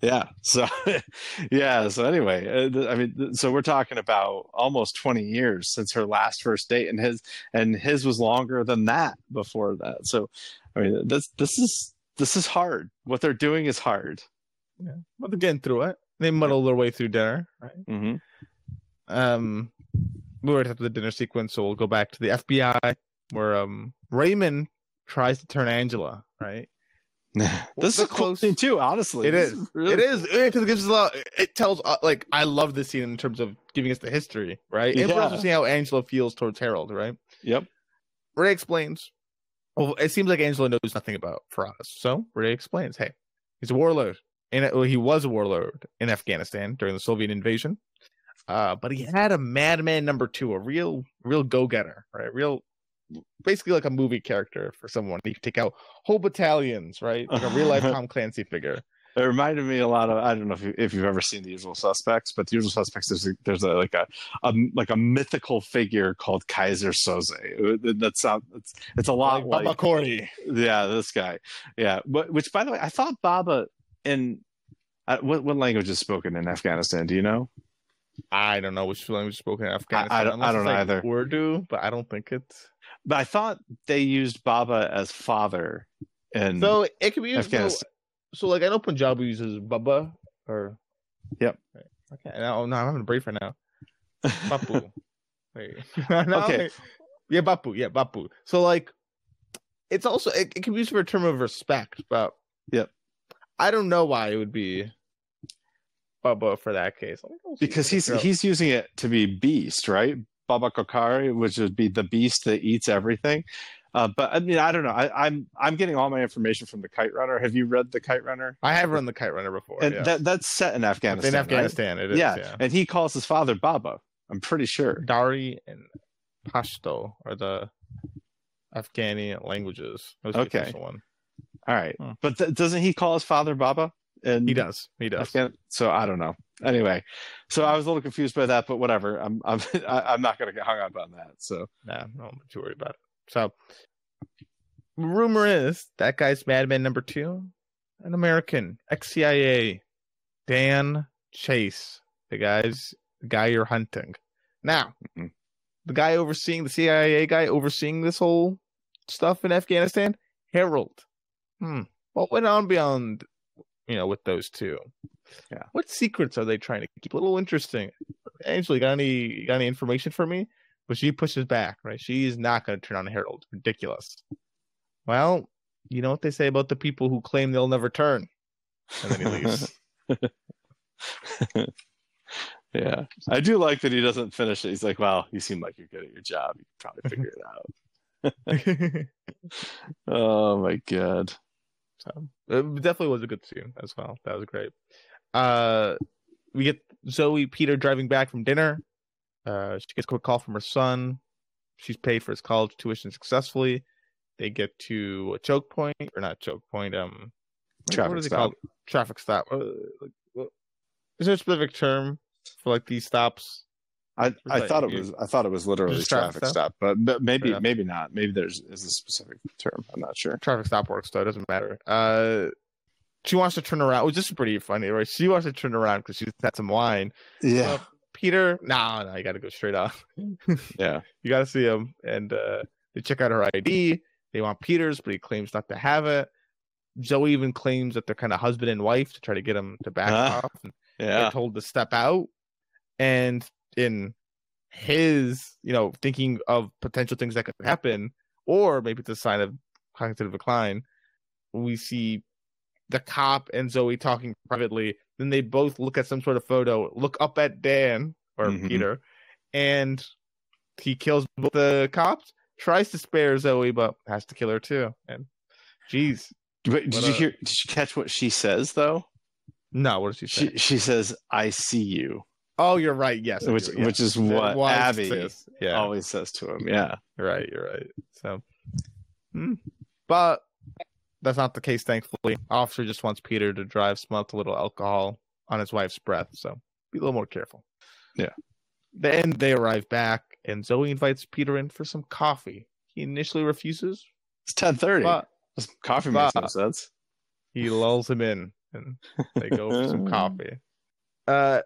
Yeah. So, yeah. So anyway, uh, I mean, so we're talking about almost 20 years since her last first date, and his and his was longer than that before that. So, I mean, this this is this is hard. What they're doing is hard. Yeah, but they're getting through it. They muddle their way through dinner, right? Mm-hmm. Um, we were at the dinner sequence, so we'll go back to the FBI, where um Raymond tries to turn Angela, right? this is a cool close- thing too. Honestly, it is. is really it is because it gives us a lot. It tells uh, like I love this scene in terms of giving us the history, right? And we're Yeah. also seeing how Angela feels towards Harold, right? Yep. Ray explains. Well, it seems like Angela knows nothing about Faraz, so Ray explains. Hey, he's a warlord, and well, he was a warlord in Afghanistan during the Soviet invasion. Uh, but he had a madman number two, a real, real go-getter, right? Real, basically like a movie character for someone. He could take out whole battalions, right? Like a real-life Tom Clancy figure. It reminded me a lot of I don't know if, you, if you've ever seen The Usual Suspects, but The Usual Suspects there's a, there's a, like a, a like a mythical figure called Keyser Söze. That's not it's, it's a lot Like like, Baba yeah this guy yeah. But, which by the way I thought Baba in uh, what what language is spoken in Afghanistan? Do you know? I don't know which language is spoken in Afghanistan. I don't- unless I don't it's, like, either. Urdu, but I don't think it's. But I thought they used Baba as father. And So it could be used. So, so like I know Punjabi uses Baba or. Yep. Okay. Now, oh, no, I'm having a break right now. Bapu. Wait. No, Okay. wait. Yeah, Bapu. Yeah, Bapu. So like, it's also it, it can be used for a term of respect, but. Yep. I don't know why it would be. Baba for that case. Let me go see because he's he's using it to be beast, right? Baba Kokari, which would be the beast that eats everything. Uh, but I mean, I don't know. I, I'm I'm getting all my information from the Kite Runner. Have you read the Kite Runner? I have run the kite runner before. And yeah. that that's set in Afghanistan. in right? Afghanistan, it is. yeah. yeah. and he calls his father Baba. I'm pretty sure. Dari and Pashto are the Afghani languages. Okay. one. All right, Hmm. but th- doesn't he call his father Baba? And He does. He does. So I don't know. Anyway, so I was a little confused by that, but whatever. I'm I'm I- I'm not going to get hung up on that. So Nah, no, I'm too worried about it. So, rumor is that guy's Madman number two, an American, ex CIA, Dan Chase, the guy's the guy you're hunting. Now, Mhm. the guy overseeing the CIA guy overseeing this whole stuff in Afghanistan, Harold. Hmm. What went on beyond, you know, with those two? Yeah. What secrets are they trying to keep? A little interesting. Angela, you got any you got any information for me? But she pushes back, right? She's not going to turn on Harold. Ridiculous. Well, you know what they say about the people who claim they'll never turn, and then he leaves. yeah, I do like that he doesn't finish it. He's like, "Well, you seem like you're good at your job. You can probably figure it out." Oh my god. So it definitely was a good scene as well. That was great. Uh, we get Zoe Peter driving back from dinner. Uh, she gets a quick call from her son. She's paid for his college tuition successfully. They get to a choke point, or not choke point. Um, Traffic what is it stop. called? Traffic stop. Uh, Is there a specific term for like these stops? I, I thought it you- was I thought it was literally traffic traffic stop? but, but maybe Yeah. maybe not. Maybe there's is a specific term. I'm not sure. traffic stop works though. It doesn't matter. Uh, she wants to turn around, which is pretty funny, right? She wants to turn around because she's had some wine. Yeah, Uh, Peter, no, no, you got to go straight off. yeah. You got to see him, and uh, they check out her ID. They want Peter's, but he claims not to have it. Zoe even claims that they're kind of husband and wife to try to get him to back Ah, off. And Yeah. they're told to step out, and in his, you know, thinking of potential things that could happen, or maybe it's a sign of cognitive decline. We see the cop and Zoe talking privately. Then they both look at some sort of photo, look up at Dan or Mhm. Peter, and he kills both the cops. Tries to spare Zoe, but has to kill her too. And jeez, But did you a- hear? Did you catch what she says though? no, what does she say? She she says, "I see you," oh, you're right. Yes, which yeah. which is what Abby sis. Yeah, always says to him. Yeah. You're right. You're right. So, hmm. but that's not the case. Thankfully, officer just wants Peter to drive, smelt a little alcohol on his wife's breath. So be a little more careful. Yeah. Then they arrive back, and Zoe invites Peter in for some coffee. He initially refuses, It's ten thirty. Coffee makes no sense. he lulls him in, and they go for some coffee. Uh,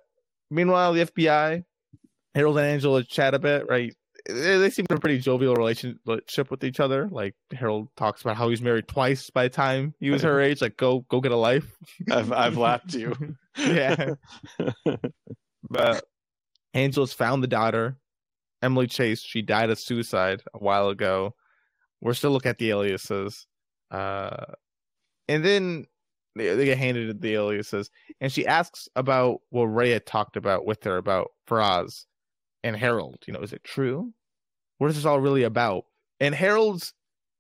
meanwhile, the FBI, Harold and Angela chat a bit, right? They, they seem to have a pretty jovial relationship with each other. Like Harold talks about how he's married twice by the time he was her age. Like, go go get a life. I've I've lapped you. yeah. But Angela's found the daughter, Emily Chase. She died of suicide a while ago. We're still looking at the aliases. Uh, and then they, they get handed the aliases, and she asks about what Ray talked about with her about Faraz and Harold. You know, is it true? What is this all really about? And Harold's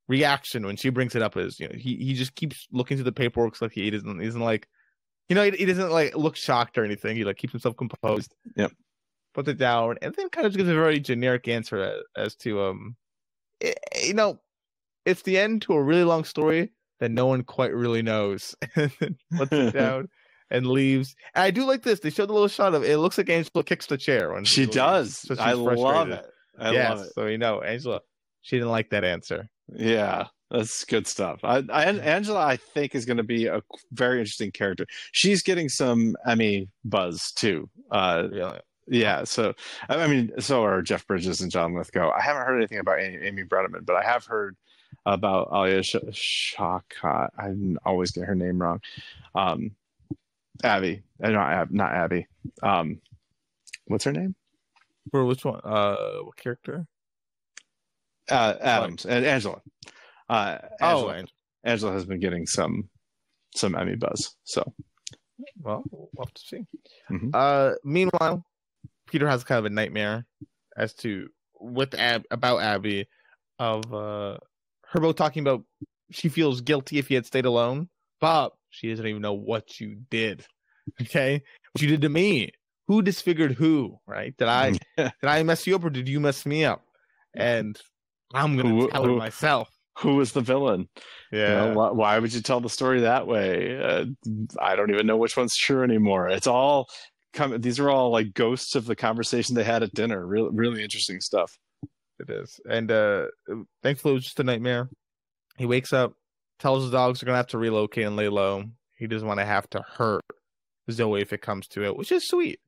reaction when she brings it up is, you know, he, he just keeps looking through the paperwork like he doesn't, he isn't like, you know, he, he doesn't like look shocked or anything. He like keeps himself composed. Yep. Puts it down, and then kind of gives a very generic answer as, as to um, i- you know, it's the end to a really long story that no one quite really knows. puts it down and leaves. And I do like this. They showed the little shot of it. looks like Angela kicks the chair when she does. So I love it. I yes, love it. so you know, Angela, she didn't like that answer. Yeah, that's good stuff. I, I Angela, I think, is going to be a very interesting character. She's getting some Emmy buzz too. Uh, Really. yeah, so I I mean, so are Jeff Bridges and John Lithgow. I haven't heard anything about Amy, Amy Brenneman, but I have heard about Alia Sh- Shawkat. I always get her name wrong. Um, Abby, uh, not Ab, not Abby. Um, what's her name? For which one? Uh, what character? Uh, Adams and Angela. Uh, Oh, Angela. Angela. Angela has been getting some some Emmy buzz. So Well, we'll have to see. Mhm. Uh, meanwhile, Peter has kind of a nightmare as to with Ab about Abby of uh her both talking about she feels guilty if he had stayed alone, Bob, she doesn't even know what you did. Okay, what you did to me. Who disfigured who? Right? Did I did I mess you up or did you mess me up? And I'm gonna Who- tell who- myself. who was the villain? You Yeah. know, why, why would you tell the story that way? Uh, I don't even know which one's true anymore. It's all come. These are all like ghosts of the conversation they had at dinner. Really, really interesting stuff. It is. And uh thankfully it was just a nightmare. He wakes up, tells his dogs are gonna have to relocate and lay low. He doesn't want to have to hurt Zoe if it comes to it, which is sweet.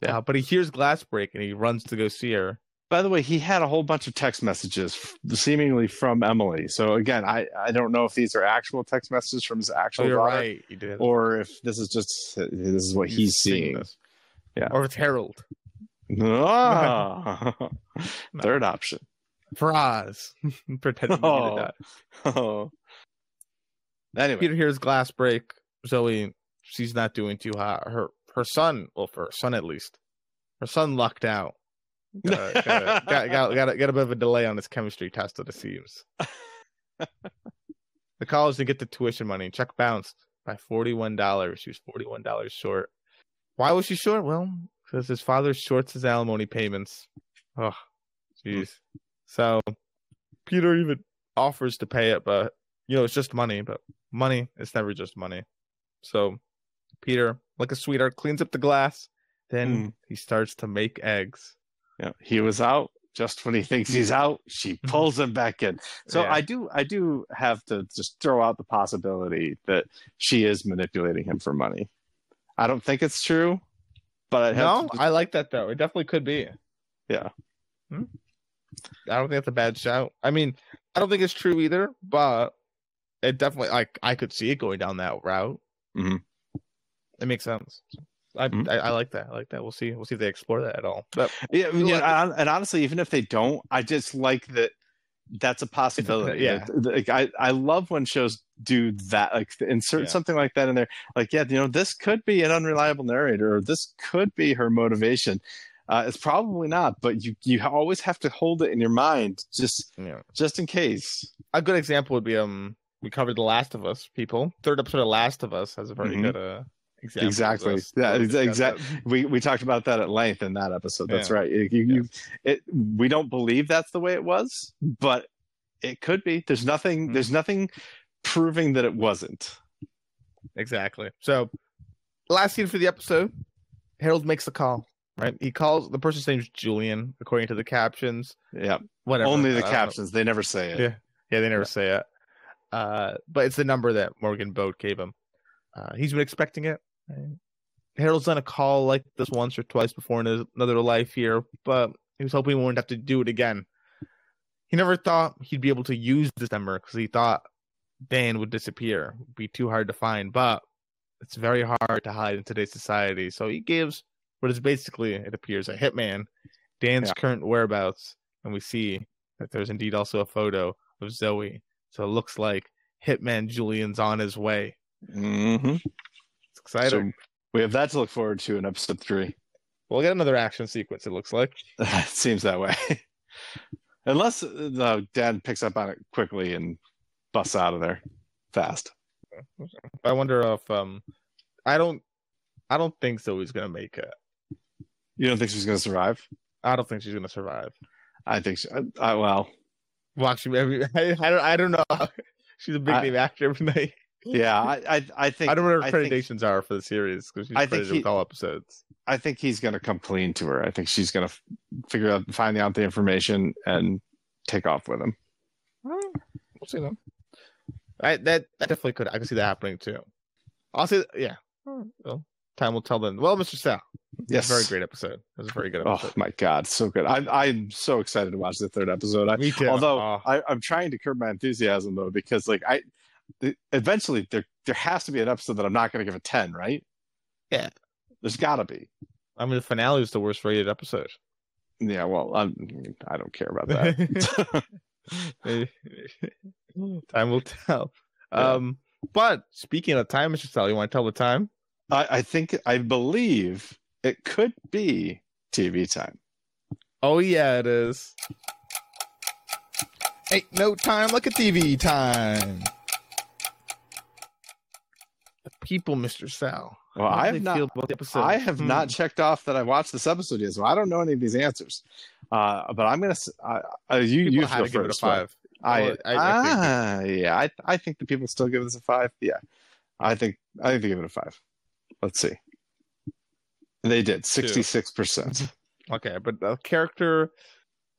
Yeah. Uh, but he hears glass break and he runs to go see her. By the way, he had a whole bunch of text messages, seemingly from Emily. So again, I, I don't know if these are actual text messages from his Oh, actual you're daughter, right. You did. or if this is just this is what he's, seeing. this. Yeah. Or it's Harold. Ah, No. third option. Faraz. Pretending to Oh. be that. Oh. Anyway, Peter hears glass break. Zoe, she's not doing too hot. Her her son, well, for her son at least, her son lucked out. Uh, got, got, got, got, a, got a bit of a delay on his chemistry test, it seems. the college didn't get the tuition money. Check bounced by forty-one dollars. She was forty-one dollars short. Why was she short? Well, because his father shorts his alimony payments. Oh, jeez. So Peter even offers to pay it, but you know it's just money. But money is never just money. So Peter, like a sweetheart, cleans up the glass. Then Mm. he starts to make eggs. Yeah, he was out just when he thinks he's out. She pulls him back in. So Yeah. I do, I do have to just throw out the possibility that she is manipulating him for money. I don't think it's true, but I have No, to- I like that though. It definitely could be. Yeah. Hmm? I don't think that's a bad shout. I mean, I don't think it's true either, but it definitely like I could see it going down that route. Mhm. It makes sense. I, Mhm. I I like that. I like that. We'll see. We'll see if they explore that at all. But yeah, I mean, yeah, and, and honestly, even if they don't, I just like that. That's a possibility. yeah. Like I, I love when shows do that. Like insert Yeah. something like that in there. Like, yeah, you know, this could be an unreliable narrator, or this could be her motivation. Uh, it's probably not, but you you always have to hold it in your mind, just know, just in case. a good example would be um we covered The Last of Us. People, third episode of Last of Us has a very Mhm. good uh Exactly. this. Yeah, We'll ex- discuss exact- that. We we talked about that at length in that episode. That's Yeah. right. You, you, it, we don't believe that's the way it was, but it could be. There's nothing. Mhm. There's nothing proving that it wasn't. Exactly. So, last scene for the episode, Harold makes the call. Right, he calls the person's name's Julian, according to the captions. Yeah. Whatever. Only the don't know. captions. They never say it. Yeah. Yeah, they never Yeah. say it. Uh, but it's the number that Morgan Boat gave him. Uh, he's been expecting it. Right? Harold's done a call like this once or twice before in his another life here, but he was hoping he wouldn't have to do it again. He never thought he'd be able to use this number because he thought Dan would disappear, It'd be too hard to find. But it's very hard to hide in today's society. So he gives what is basically, it appears, a hitman Dan's Yeah. current whereabouts, and we see that there's indeed also a photo of Zoe. So it looks like Hitman Julian's on his way. hmm It's exciting. So we have that to look forward to in episode three. we'll get another action sequence. It looks like. it seems that way. Unless uh, Dad picks up on it quickly and busts out of there fast. I wonder if um, I don't, I don't think Zoe's gonna make it. You don't think she's going to survive? I don't think she's gonna survive. I think. She, I, I, well, Well, actually, I, I don't, I don't know. She's a big I- name actor, but I, yeah. I, I, I think. I don't know what her think- accreditations are for the series because she's I think he- with all episodes. I think he's going to come clean to her. I think she's going to f- figure out, find out the information, and take off with him. Well, we'll see them. I that, that definitely could. I can see that happening too. I'll say, yeah. Well, time will tell then. Well, Mr. Sal, Yes, very great episode. It was a very good oh episode. Oh my god, so good! I, I'm so excited to watch the third episode. I, Me too. although Oh, I, I'm trying to curb my enthusiasm though, because like I, eventually there there has to be an episode that I'm not going to give a ten, right? Yeah. there's got to be. I mean, the finale was the worst rated episode. Yeah, well, I'm, I don't care about that. time will tell. Yeah. Um, but speaking of time, Mr. Sal, you want to tell the time? I, I think I believe it could be TV time. Oh yeah, it is. Ain't no time like a TV time. People, Mr. Sal. Well, I have not. feel about the episode? I have Hmm. not checked off that I watched this episode yet, so I don't know any of these answers. Uh, but I'm gonna. Uh, uh, you People you go to give it a first. five. I, Well, I- I ah, yeah, I I think the people still give this a five. Yeah, I think I think they give it a five. Let's see. They did sixty six percent. Okay, but the character,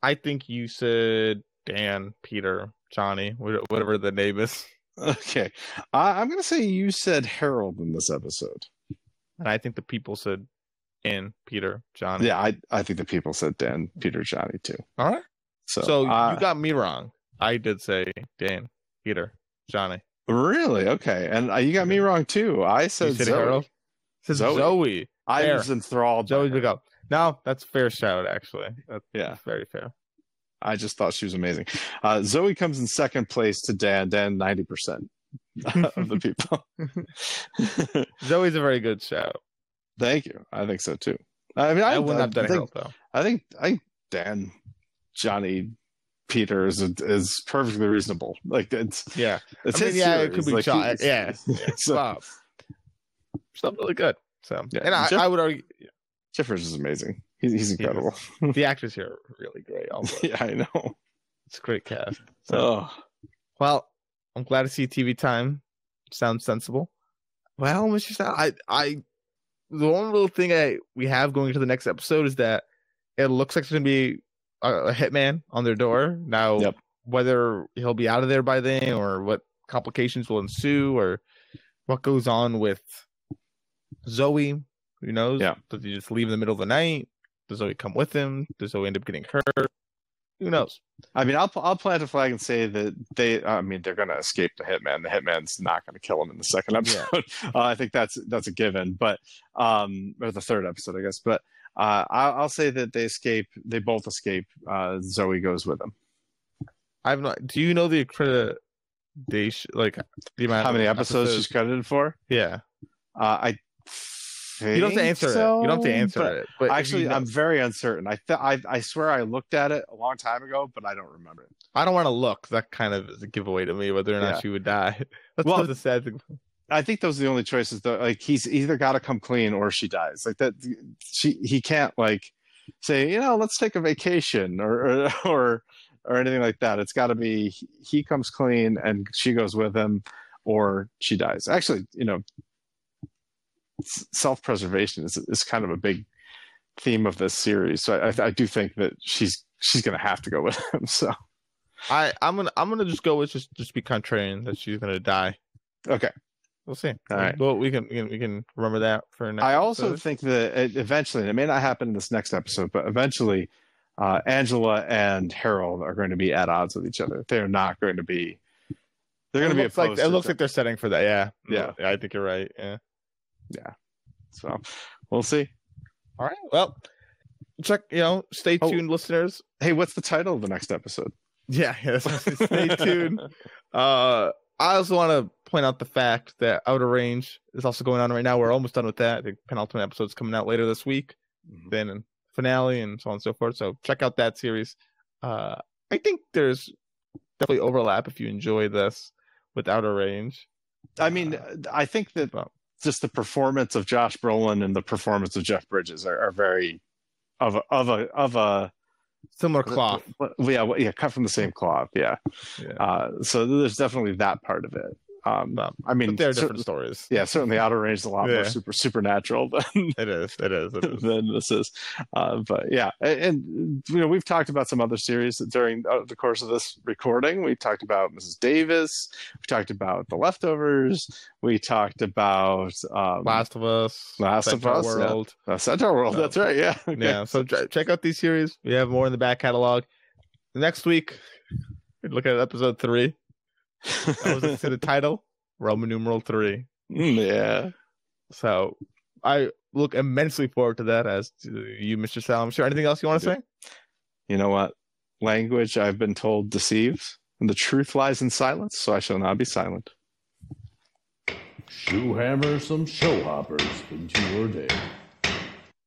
I think you said Dan, Peter, Johnny, whatever the name is, Okay, I, I'm gonna say you said Harold in this episode. and I think the people said Dan, Peter, Johnny. Yeah, I I think the people said Dan, Peter, Johnny too. All right. So, So uh, you got me wrong. I did say Dan, Peter, Johnny. really okay, and uh, you got me wrong too. I said said Zoe. Harold. Says Zoe. Zoe. I Fair. was enthralled. by Zoe to go. No, that's fair shout. Actually, that's Yeah. very fair. I just thought she was amazing. Uh, Zoe comes in second place to Dan. Dan, ninety percent of the people. Zoe's a very good shout. Thank you. I think so too. I mean, I, I, wouldn't have done I think, though. I think I think Dan, Johnny, Peter is is perfectly reasonable. Like it's Yeah, it's I mean, yeah, it could be Like, shot. he- Yeah, so, wow, stuff really good. So, Yeah, and I, Jeff- I would argue Jeff Bridges is amazing. He's, he's incredible. the actors here are really great. Yeah, I know. it's a great cast. So, Oh, well, I'm glad to see TV time. Sounds sensible. Well, Mr. Style, I, I, the one little thing I we have going into the next episode is that it looks like there's gonna be a, a hitman on their door now. Yep. Whether he'll be out of there by then, or what complications will ensue, or what goes on with Zoe, who knows? Yeah. Does he just leave in the middle of the night? Does Zoe come with him? Does Zoe end up getting hurt? Who knows? I mean, I'll I'll plant a flag and say that they. I mean, they're going to escape the hitman. The hitman's not going to kill him in the second episode. Uh, I think that's that's a given. But um, or the third episode, I guess. But uh, I'll, I'll say that they escape. They both escape. Uh, Zoe goes with them. I have not. Do you know the accreditation? Like the amount? How many episodes she's credited for? Yeah, Uh, I. you don't have to answer so, it. You don't have to answer but it. But Actually, you know- I'm very uncertain. I, th- I I swear I looked at it a long time ago, but I don't remember it. I don't want to look. That kind of is a giveaway to me whether or not Yeah. she would die. That's Well, well, the sad thing. I think those are the only choices. Though, like he's either got to come clean or she dies. Like that, she he can't like say, you know, let's take a vacation or or or, or anything like that. It's got to be he comes clean and she goes with him, or she dies. Actually, you know, self preservation is is kind of a big theme of this series. So I, I do think that she's she's gonna have to go with him. So I I'm gonna I'm gonna just go with just just be contrarian that she's gonna die. okay. We'll see. All right. Well, we can we can, we can remember that for next. I also episode. think that eventually, and it may not happen in this next episode, but eventually, uh, Angela and Harold are going to be at odds with each other. They're not going to be. They're going to be looks like it looks like they're setting for that. Yeah. Yeah. I think you're right. Yeah. Other. so. We'll see. All right. Well, check. You know, stay Oh. tuned, listeners. Hey, what's the title of the next episode? Yeah. Yes. stay tuned. Uh, I also want to point out the fact that Outer Range is also going on right now. We're almost done with that. The penultimate episode's coming out later this week. Then and finale and so on and so forth. So check out that series. Uh, I think there's definitely overlap if you enjoy this with Outer Range. I mean, I think that Well- just the performance of Josh Brolin and the performance of Jeff Bridges are, are very of a of a of a Similar cloth. Yeah, yeah, cut from the same cloth. Yeah. Yeah. Uh, so there's definitely that part of it. Um, I mean, they're cer- different stories. yeah, certainly Outer Range is a lot more super supernatural than It is. It is. It is. than this is. Uh, but yeah, and, and, you know we've talked about some other series during uh, the course of this recording. We talked about Mrs. Davis. We talked about The Leftovers. We talked about um, Last of Us. Last of Central Us, yeah. World. uh, Centaurworld. So- That's right. Yeah. Okay. Yeah. So ch- check out these series. We have more in the back catalog. Next week, we look at episode three. That was to the title, Roman numeral three. Mm, yeah. So I look immensely forward to that. As to you, Mr. Salam. Sure. Anything else you want to Yeah. say? You know what? Language I've been told deceives, and the truth lies in silence. So I shall not be silent. Shoe hammer some show hoppers into your day.